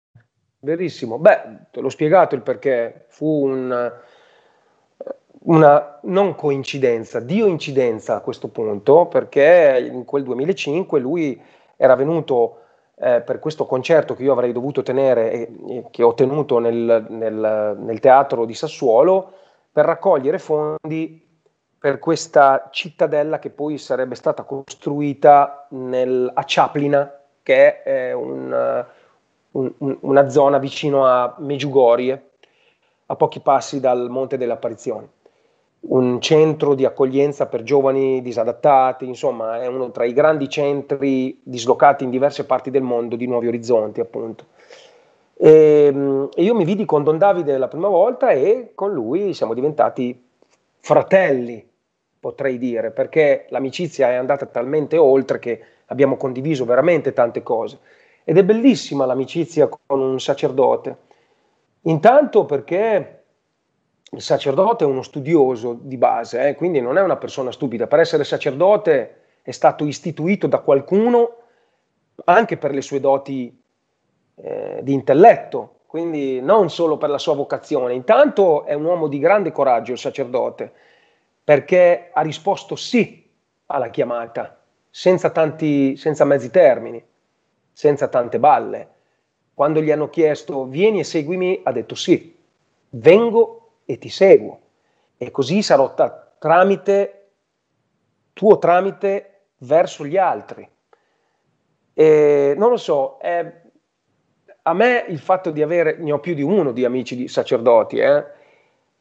[SPEAKER 1] Verissimo. Beh, te l'ho spiegato il perché. Fu un una non coincidenza, dio incidenza a questo punto, perché in quel 2005 lui era venuto eh, per questo concerto che io avrei dovuto tenere e, e che ho tenuto nel, nel, nel, teatro di Sassuolo per raccogliere fondi per questa cittadella che poi sarebbe stata costruita nel, a Ciaplina, che è un, un, una zona vicino a Meggiugorie, a pochi passi dal Monte delle Apparizioni un centro di accoglienza per giovani disadattati, insomma è uno tra i grandi centri dislocati in diverse parti del mondo di Nuovi Orizzonti appunto. E, ehm, e io mi vidi con Don Davide la prima volta e con lui siamo diventati fratelli, potrei dire, perché l'amicizia è andata talmente oltre che abbiamo condiviso veramente tante cose. Ed è bellissima l'amicizia con un sacerdote. Intanto perché il sacerdote è uno studioso di base, eh, quindi non è una persona stupida. Per essere sacerdote è stato istituito da qualcuno anche per le sue doti eh, di intelletto, quindi non solo per la sua vocazione. Intanto è un uomo di grande coraggio il sacerdote, perché ha risposto sì alla chiamata, senza, tanti, senza mezzi termini, senza tante balle. Quando gli hanno chiesto vieni e seguimi, ha detto sì, vengo e ti seguo. E così sarò ta- tramite, tuo tramite verso gli altri. E non lo so, eh, a me il fatto di avere, ne ho più di uno di amici di sacerdoti, eh,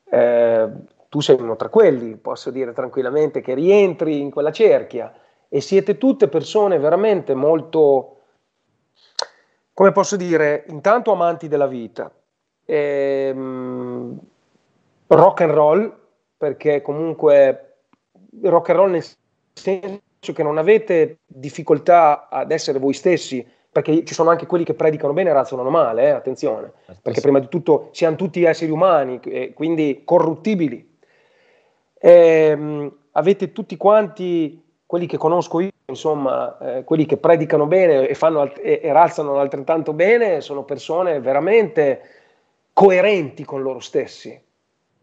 [SPEAKER 1] eh, tu sei uno tra quelli, posso dire tranquillamente che rientri in quella cerchia e siete tutte persone veramente molto, come posso dire, intanto amanti della vita. E, ehm, rock and roll, perché comunque rock and roll nel senso che non avete difficoltà ad essere voi stessi, perché ci sono anche quelli che predicano bene e razzolano male, eh, attenzione, certo, perché prima di tutto siamo tutti esseri umani, e quindi corruttibili. E, ehm, avete tutti quanti quelli che conosco io, insomma, eh, quelli che predicano bene e, fanno, e, e razzano altrettanto bene, sono persone veramente coerenti con loro stessi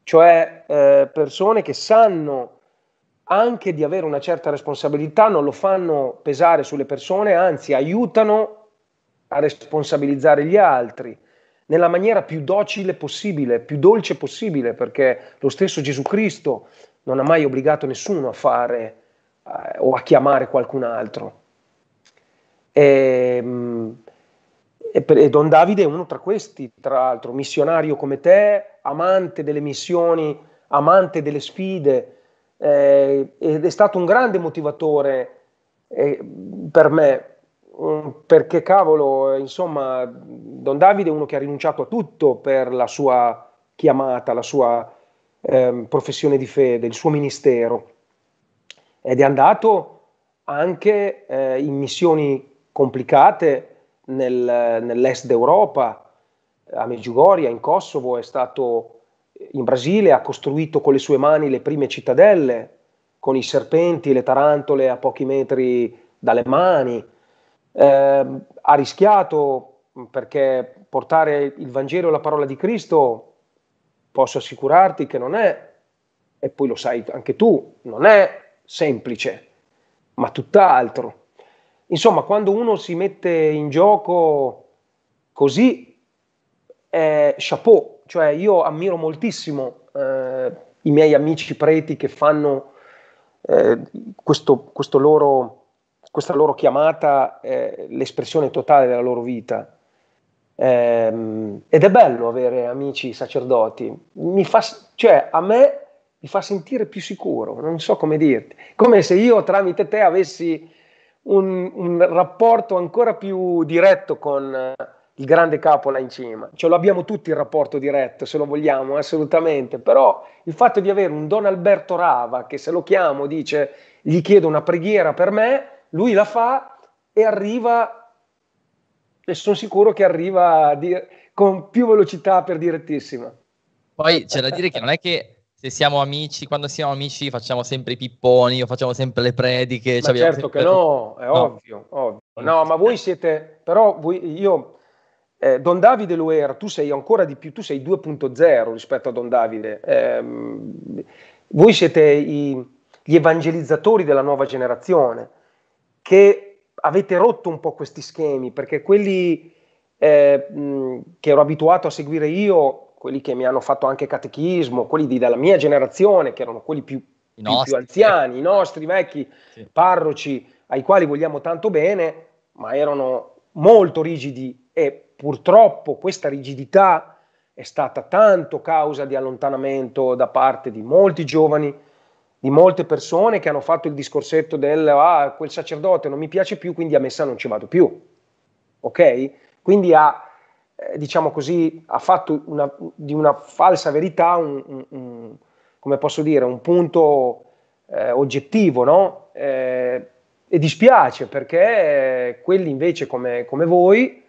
[SPEAKER 1] cioè eh, persone che sanno anche di avere una certa responsabilità, non lo fanno pesare sulle persone, anzi aiutano a responsabilizzare gli altri nella maniera più docile possibile, più dolce possibile, perché lo stesso Gesù Cristo non ha mai obbligato nessuno a fare eh, o a chiamare qualcun altro. E, mm, e, e Don Davide è uno tra questi, tra l'altro, missionario come te, amante delle missioni, amante delle sfide, eh, ed è stato un grande motivatore eh, per me, um, perché cavolo, insomma, Don Davide è uno che ha rinunciato a tutto per la sua chiamata, la sua eh, professione di fede, il suo ministero, ed è andato anche eh, in missioni complicate nel, nell'est d'Europa, a Medjugorje, in Kosovo, è stato in Brasile, ha costruito con le sue mani le prime cittadelle, con i serpenti le tarantole a pochi metri dalle mani. Eh, ha rischiato perché portare il Vangelo e la parola di Cristo, posso assicurarti che non è, e poi lo sai anche tu, non è semplice, ma tutt'altro. Insomma, quando uno si mette in gioco così, è chapeau, cioè io ammiro moltissimo eh, i miei amici preti che fanno eh, questo, questo loro, questa loro chiamata, eh, l'espressione totale della loro vita. Ehm, ed è bello avere amici sacerdoti, mi fa, cioè a me mi fa sentire più sicuro, non so come dirti, come se io tramite te avessi un, un rapporto ancora più diretto con eh, il grande capo là in cima. Ce lo abbiamo tutti il rapporto diretto, se lo vogliamo, assolutamente. Però il fatto di avere un Don Alberto Rava che se lo chiamo dice gli chiedo una preghiera per me, lui la fa e arriva, e sono sicuro che arriva di, con più velocità per direttissima.
[SPEAKER 2] Poi c'è da dire che non è che se siamo amici, quando siamo amici facciamo sempre i pipponi o facciamo sempre le prediche.
[SPEAKER 1] Ma certo
[SPEAKER 2] sempre...
[SPEAKER 1] che no, è no. ovvio, ovvio. No, ma voi siete, però voi, io eh, Don Davide lo era, tu sei ancora di più, tu sei 2.0 rispetto a Don Davide. Eh, voi siete i, gli evangelizzatori della nuova generazione che avete rotto un po' questi schemi, perché quelli eh, che ero abituato a seguire io, quelli che mi hanno fatto anche catechismo, quelli di, della mia generazione, che erano quelli più, più, più anziani, i nostri vecchi sì. parroci, ai quali vogliamo tanto bene, ma erano molto rigidi e purtroppo questa rigidità è stata tanto causa di allontanamento da parte di molti giovani, di molte persone che hanno fatto il discorsetto del ah, quel sacerdote non mi piace più, quindi a messa non ci vado più. Ok? Quindi ha, eh, diciamo così, ha fatto una, di una falsa verità un, un, un, come posso dire, un punto eh, oggettivo, no? Eh, e dispiace perché quelli invece come, come voi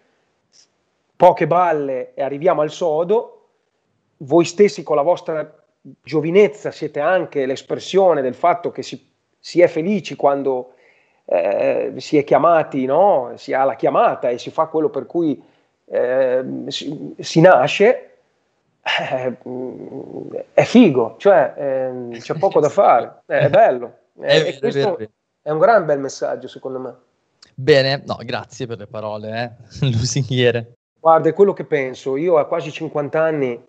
[SPEAKER 1] poche balle e arriviamo al sodo, voi stessi con la vostra giovinezza siete anche l'espressione del fatto che si, si è felici quando eh, si è chiamati, no? si ha la chiamata e si fa quello per cui eh, si, si, nasce, eh, è figo, cioè eh, c'è poco da fare, è bello. È, e questo è un gran bel messaggio secondo me.
[SPEAKER 2] Bene, no, grazie per le parole, eh? lusinghiere.
[SPEAKER 1] Guarda, è quello che penso. Io a quasi 50 anni,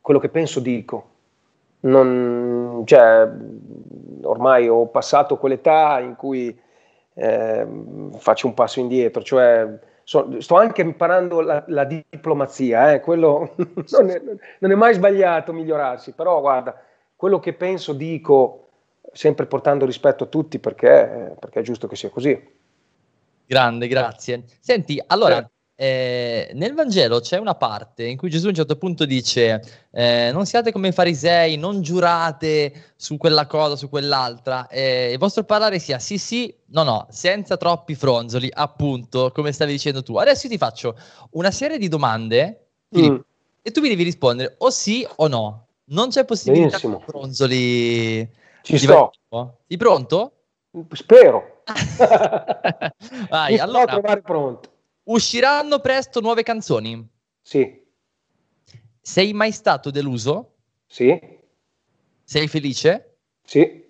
[SPEAKER 1] quello che penso dico. Non, cioè, ormai ho passato quell'età in cui eh, faccio un passo indietro, cioè so, sto anche imparando la, la diplomazia, eh, quello non è, non è mai sbagliato migliorarsi, però guarda, quello che penso dico sempre portando rispetto a tutti perché, perché è giusto che sia così.
[SPEAKER 2] Grande, grazie. Senti, allora, certo eh, nel Vangelo c'è una parte in cui Gesù a un certo punto dice eh, non siate come i farisei, non giurate su quella cosa, su quell'altra, eh, il vostro parlare sia sì sì, no no, senza troppi fronzoli, appunto, come stavi dicendo tu. Adesso io ti faccio una serie di domande Filippo, mm. e tu mi devi rispondere o sì o no. Non c'è possibilità di fronzoli.
[SPEAKER 1] Ci sto.
[SPEAKER 2] Sei pronto?
[SPEAKER 1] Spero.
[SPEAKER 2] Vai, Mi allora.
[SPEAKER 1] trovare pronto.
[SPEAKER 2] Usciranno presto nuove canzoni?
[SPEAKER 1] Sì.
[SPEAKER 2] Sei mai stato deluso?
[SPEAKER 1] Sì.
[SPEAKER 2] Sei felice?
[SPEAKER 1] Sì.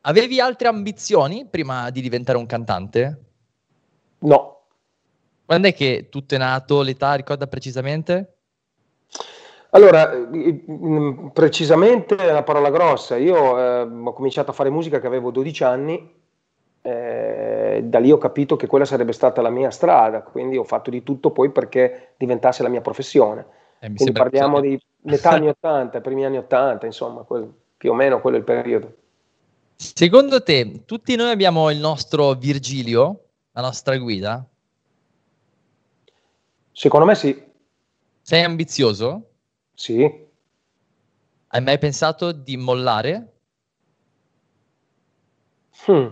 [SPEAKER 2] Avevi altre ambizioni prima di diventare un cantante?
[SPEAKER 1] No.
[SPEAKER 2] Quando è che tutto è nato? L'età ricorda precisamente?
[SPEAKER 1] Allora, precisamente è una parola grossa. Io eh, ho cominciato a fare musica che avevo 12 anni eh, da lì ho capito che quella sarebbe stata la mia strada, quindi ho fatto di tutto poi perché diventasse la mia professione. Eh, quindi parliamo di metà anni 80, primi anni 80, insomma, quel, più o meno quello è il periodo.
[SPEAKER 2] Secondo te, tutti noi abbiamo il nostro Virgilio, la nostra guida?
[SPEAKER 1] Secondo me sì.
[SPEAKER 2] Sei ambizioso?
[SPEAKER 1] Sì.
[SPEAKER 2] Hai mai pensato di mollare?
[SPEAKER 1] Hmm.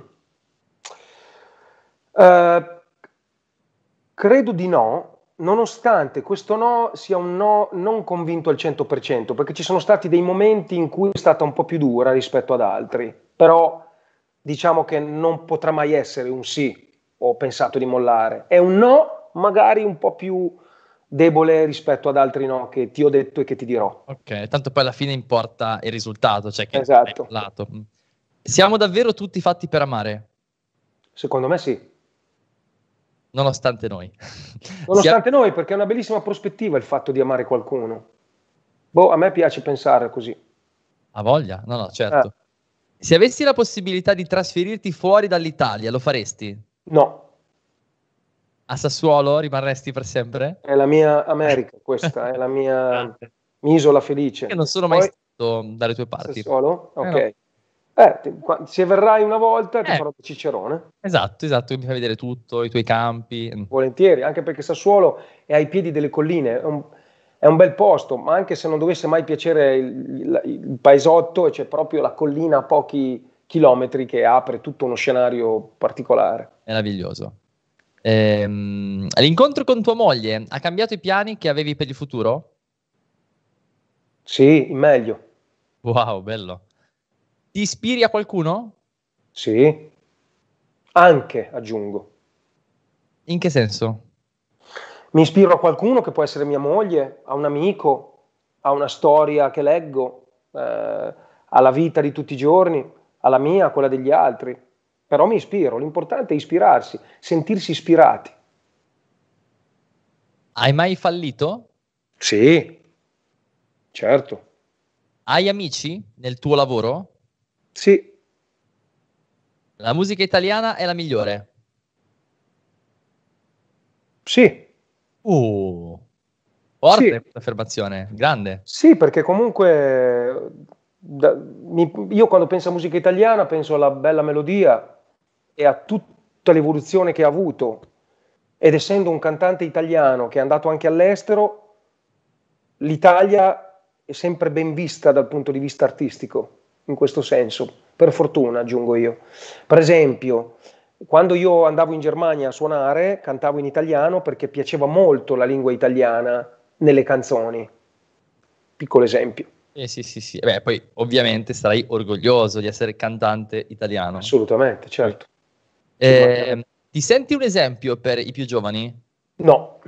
[SPEAKER 1] Uh, credo di no, nonostante questo no sia un no non convinto al 100%, perché ci sono stati dei momenti in cui è stata un po' più dura rispetto ad altri, però diciamo che non potrà mai essere un sì, ho pensato di mollare, è un no magari un po' più debole rispetto ad altri no che ti ho detto e che ti dirò.
[SPEAKER 2] Ok, tanto poi alla fine importa il risultato, cioè che
[SPEAKER 1] esatto.
[SPEAKER 2] Siamo davvero tutti fatti per amare?
[SPEAKER 1] Secondo me sì.
[SPEAKER 2] Nonostante noi.
[SPEAKER 1] Nonostante noi, perché è una bellissima prospettiva il fatto di amare qualcuno. Boh, a me piace pensare così.
[SPEAKER 2] Ha voglia? No, no, certo. Eh. Se avessi la possibilità di trasferirti fuori dall'Italia, lo faresti?
[SPEAKER 1] No.
[SPEAKER 2] A Sassuolo rimarresti per sempre?
[SPEAKER 1] È la mia America questa, è la mia isola felice.
[SPEAKER 2] Io non sono mai Poi... stato dalle tue parti.
[SPEAKER 1] Sassuolo? Ok. Eh no. Eh, se verrai una volta ti eh, farò da Cicerone.
[SPEAKER 2] Esatto, esatto, mi fai vedere tutto, i tuoi campi.
[SPEAKER 1] Volentieri, anche perché Sassuolo è ai piedi delle colline, è un, è un bel posto, ma anche se non dovesse mai piacere il, il, il paesotto, c'è proprio la collina a pochi chilometri che apre tutto uno scenario particolare.
[SPEAKER 2] Meraviglioso. Ehm, l'incontro con tua moglie ha cambiato i piani che avevi per il futuro?
[SPEAKER 1] Sì, in meglio.
[SPEAKER 2] Wow, bello. Ti ispiri a qualcuno?
[SPEAKER 1] Sì, anche aggiungo.
[SPEAKER 2] In che senso?
[SPEAKER 1] Mi ispiro a qualcuno che può essere mia moglie, a un amico, a una storia che leggo, eh, alla vita di tutti i giorni, alla mia, a quella degli altri. Però mi ispiro, l'importante è ispirarsi, sentirsi ispirati.
[SPEAKER 2] Hai mai fallito?
[SPEAKER 1] Sì, certo.
[SPEAKER 2] Hai amici nel tuo lavoro?
[SPEAKER 1] Sì.
[SPEAKER 2] La musica italiana è la migliore?
[SPEAKER 1] Sì.
[SPEAKER 2] Uh, forte
[SPEAKER 1] Sì.
[SPEAKER 2] affermazione, grande.
[SPEAKER 1] Sì, perché comunque da- mi- io quando penso a musica italiana penso alla bella melodia e a tutta l'evoluzione che ha avuto. Ed essendo un cantante italiano che è andato anche all'estero, l'Italia è sempre ben vista dal punto di vista artistico, in questo senso, per fortuna aggiungo io. Per esempio, quando io andavo in Germania a suonare, cantavo in italiano perché piaceva molto la lingua italiana nelle canzoni. Piccolo esempio.
[SPEAKER 2] Eh, sì, sì, sì. Beh, poi ovviamente sarai orgoglioso di essere cantante italiano.
[SPEAKER 1] Assolutamente, certo.
[SPEAKER 2] Eh, ti senti un esempio per i più giovani?
[SPEAKER 1] No,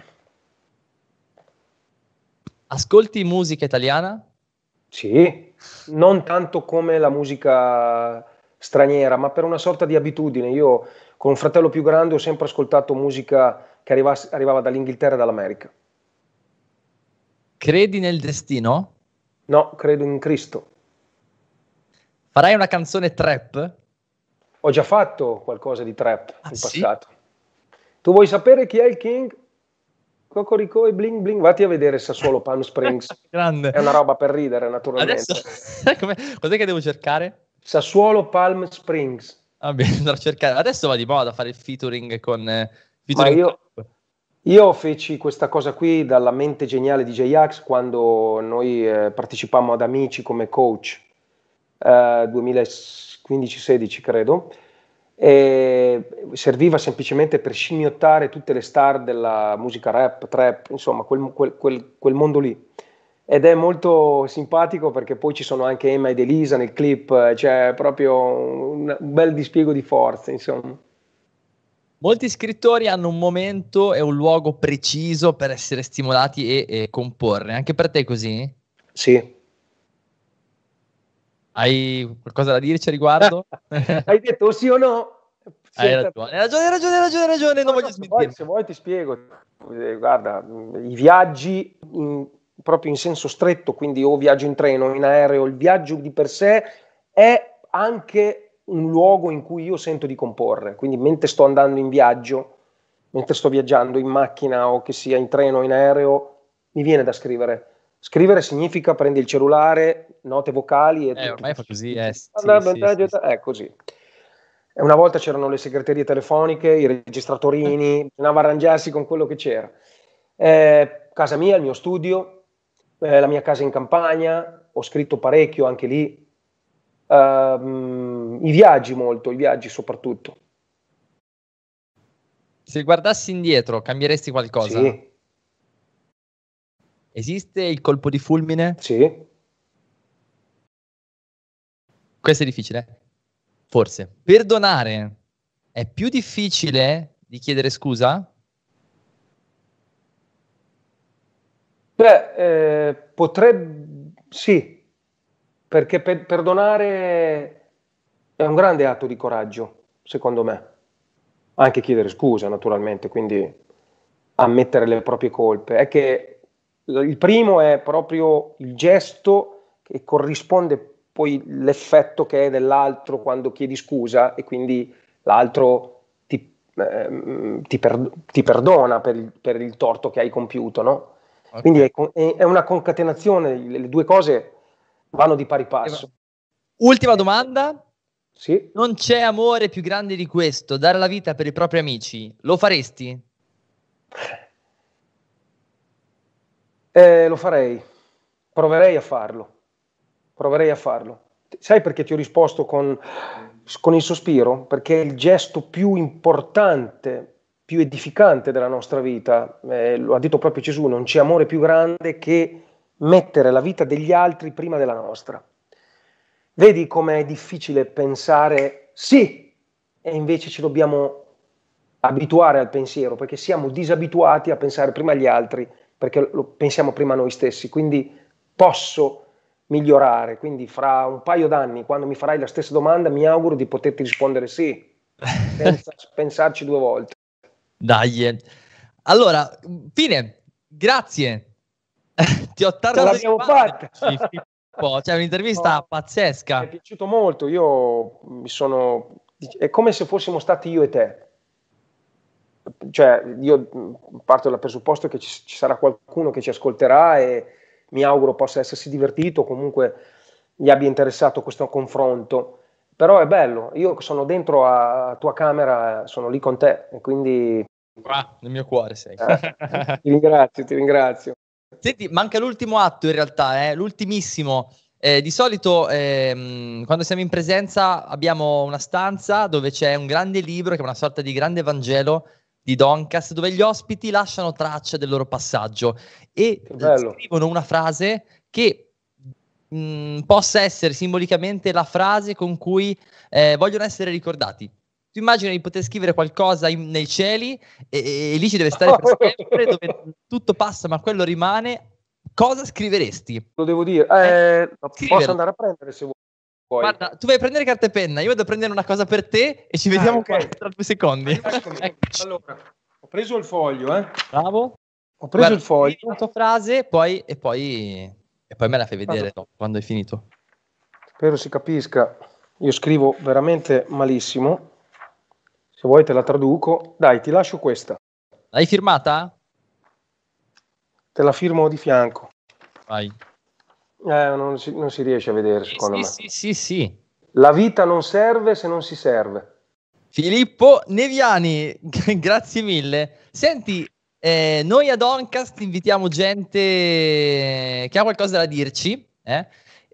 [SPEAKER 2] Ascolti musica italiana?
[SPEAKER 1] sì, non tanto come la musica straniera, ma per una sorta di abitudine. Io con un fratello più grande ho sempre ascoltato musica che arriva- arrivava dall'Inghilterra e dall'America.
[SPEAKER 2] Credi nel destino?
[SPEAKER 1] No, credo in Cristo.
[SPEAKER 2] Farai una canzone trap?
[SPEAKER 1] Ho già fatto qualcosa di trap
[SPEAKER 2] Ah,
[SPEAKER 1] in
[SPEAKER 2] sì?
[SPEAKER 1] passato. Tu vuoi sapere chi è il King? Cocorico e bling bling, vatti a vedere Sassuolo Palm Springs.
[SPEAKER 2] Grande.
[SPEAKER 1] È una roba per ridere, naturalmente.
[SPEAKER 2] Adesso, cos'è che devo cercare?
[SPEAKER 1] Sassuolo Palm Springs.
[SPEAKER 2] Va bene, andrò a cercare. Adesso va di moda fare il featuring con... eh, featuring
[SPEAKER 1] io, io feci questa cosa qui dalla mente geniale di J-Ax quando noi eh, partecipammo ad Amici come coach, eh, 2015-16 credo, serviva semplicemente per scimmiottare tutte le star della musica rap, trap, insomma quel, quel- quel- quel mondo lì. Ed è molto simpatico perché poi ci sono anche Emma ed Elisa nel clip, c'è proprio un, un bel dispiego di forze, insomma.
[SPEAKER 2] Molti scrittori hanno un momento e un luogo preciso per essere stimolati e, e comporre. Anche per te è così?
[SPEAKER 1] Sì.
[SPEAKER 2] Hai qualcosa da dirci a riguardo?
[SPEAKER 1] Hai detto sì o no?
[SPEAKER 2] Hai ragione, hai ragione, hai ragione, hai ragione, ragione, non
[SPEAKER 1] No,
[SPEAKER 2] voglio
[SPEAKER 1] no, se se vuoi ti spiego. Eh, Guarda, i viaggi in- proprio in senso stretto, quindi o viaggio in treno o in aereo, il viaggio di per sé è anche un luogo in cui io sento di comporre. Quindi mentre sto andando in viaggio, mentre sto viaggiando in macchina o che sia in treno o in aereo, mi viene da scrivere. Scrivere significa prendi il cellulare, note vocali e
[SPEAKER 2] Eh, ormai fa così, eh, sì, sì, sì, sì.
[SPEAKER 1] È così. E una volta c'erano le segreterie telefoniche, i registratorini, bisognava arrangiarsi con quello che c'era. Eh, casa mia, il mio studio, eh, la mia casa in campagna, ho scritto parecchio anche lì. Ehm, I viaggi molto, i viaggi soprattutto.
[SPEAKER 2] Se guardassi indietro, cambieresti qualcosa?
[SPEAKER 1] Sì,
[SPEAKER 2] Esiste il colpo di fulmine?
[SPEAKER 1] sì.
[SPEAKER 2] Questo è difficile? Forse. Perdonare è più difficile di chiedere scusa?
[SPEAKER 1] Beh, eh, potrebbe sì, perché per- perdonare è un grande atto di coraggio, secondo me. Anche chiedere scusa, naturalmente, quindi ammettere le proprie colpe. È che il primo è proprio il gesto che corrisponde poi l'effetto che è dell'altro quando chiedi scusa e quindi l'altro ti, ehm, ti per- ti perdona per il, per il torto che hai compiuto, no?
[SPEAKER 2] Ok.
[SPEAKER 1] Quindi è, è- una concatenazione, le, le due cose vanno di pari passo.
[SPEAKER 2] Ultima domanda.
[SPEAKER 1] Sì,
[SPEAKER 2] Non c'è amore più grande di questo, dare la vita per i propri amici. Lo faresti?
[SPEAKER 1] Eh, lo farei, proverei a farlo, proverei a farlo. Sai perché ti ho risposto con, con il sospiro? Perché è il gesto più importante, più edificante della nostra vita. Eh, lo ha detto proprio Gesù, non c'è amore più grande che mettere la vita degli altri prima della nostra. Vedi com'è difficile pensare sì, e invece ci dobbiamo abituare al pensiero, perché siamo disabituati a pensare prima agli altri, perché lo pensiamo prima a noi stessi, quindi posso migliorare, quindi fra un paio d'anni, quando mi farai la stessa domanda, mi auguro di poterti rispondere sì, senza pensarci due volte.
[SPEAKER 2] Dai, allora, fine, grazie. Ti ho tardato.
[SPEAKER 1] Ce l'abbiamo fatta.
[SPEAKER 2] C'è un'intervista oh, pazzesca.
[SPEAKER 1] Mi è piaciuto molto. Io mi sono. È come se fossimo stati io e te. Cioè, io parto dal presupposto che ci, ci sarà qualcuno che ci ascolterà e mi auguro possa essersi divertito, comunque gli abbia interessato questo confronto. Però è bello, io sono dentro a tua camera, sono lì con te e quindi...
[SPEAKER 2] Ah, nel mio cuore sei.
[SPEAKER 1] Eh, ti ringrazio, ti ringrazio.
[SPEAKER 2] Senti, manca l'ultimo atto in realtà, eh, l'ultimissimo. Eh, di solito ehm, quando siamo in presenza abbiamo una stanza dove c'è un grande libro che è una sorta di grande Vangelo di Doncast dove gli ospiti lasciano traccia del loro passaggio e scrivono una frase che mh, mm, possa essere simbolicamente la frase con cui eh, vogliono essere ricordati. Tu immagini di poter scrivere qualcosa in, nei cieli e, e, e, lì ci deve stare per sempre, dove tutto passa ma quello rimane. Cosa scriveresti?
[SPEAKER 1] Lo devo dire, eh, eh, posso andare a prendere se vuoi.
[SPEAKER 2] Poi. Guarda, tu vai a prendere carta e penna, io vado a prendere una cosa per te e ci vediamo ah, okay. tra due secondi.
[SPEAKER 1] allora, ho preso il foglio, eh.
[SPEAKER 2] Bravo.
[SPEAKER 1] Ho preso Guarda, il foglio.
[SPEAKER 2] La tua frase poi, e, poi, e poi me la fai vedere no, quando hai finito.
[SPEAKER 1] Spero si capisca. Io scrivo veramente malissimo. Se vuoi te la traduco. Dai, ti lascio questa.
[SPEAKER 2] L'hai firmata?
[SPEAKER 1] Te la firmo di fianco.
[SPEAKER 2] Vai.
[SPEAKER 1] Eh, non, si, non, si, riesce a vedere, secondo
[SPEAKER 2] sì,
[SPEAKER 1] me.
[SPEAKER 2] Sì, sì, sì.
[SPEAKER 1] La vita non serve se non si serve.
[SPEAKER 2] Filippo Neviani, grazie mille. Senti, eh, noi ad Oncast invitiamo gente che ha qualcosa da dirci. Eh?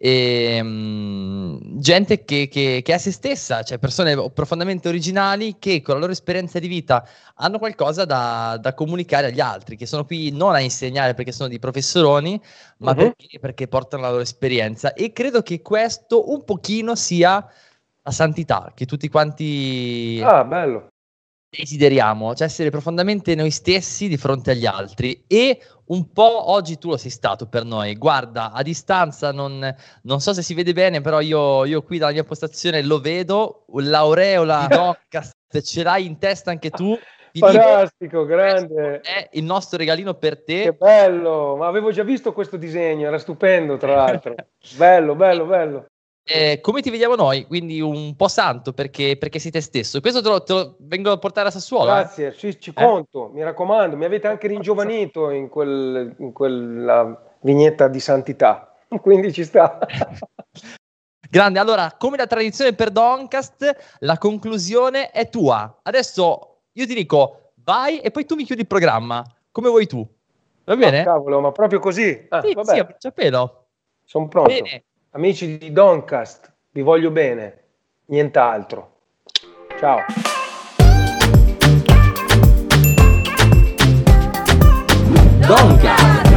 [SPEAKER 2] E, um, gente che, che, che, è se stessa, cioè persone profondamente originali che con la loro esperienza di vita hanno qualcosa da, da comunicare agli altri, che sono qui non a insegnare perché sono dei professoroni, ma uh-huh. perché, perché portano la loro esperienza. E credo che questo un pochino sia la santità che tutti quanti
[SPEAKER 1] ah,
[SPEAKER 2] desideriamo, cioè essere profondamente noi stessi di fronte agli altri e un po' oggi tu lo sei stato per noi. Guarda, a distanza non, non so se si vede bene, però io, io, qui dalla mia postazione lo vedo, l'aureola Doccast ce l'hai in testa anche tu.
[SPEAKER 1] Fantastico, grande.
[SPEAKER 2] È il nostro regalino per te.
[SPEAKER 1] Che bello, ma avevo già visto questo disegno, era stupendo tra l'altro. bello, bello, bello
[SPEAKER 2] eh, come ti vediamo noi, quindi un po' santo perché, perché sei te stesso. Questo te lo, te lo, vengo a portare a Sassuolo.
[SPEAKER 1] Eh? Grazie, eh? ci, ci conto, mi raccomando, mi avete anche ringiovanito in, quel, in quella vignetta di santità, quindi ci sta.
[SPEAKER 2] Grande, allora, come la tradizione per Doncast, la conclusione è tua. Adesso io ti dico vai e poi tu mi chiudi il programma, come vuoi tu. Va bene? Oh,
[SPEAKER 1] cavolo, ma proprio così?
[SPEAKER 2] Ah, sì, vabbè. sì, a.
[SPEAKER 1] Sono pronto. Bene. Amici di Doncast, vi voglio bene, nient'altro. Ciao. Doncast.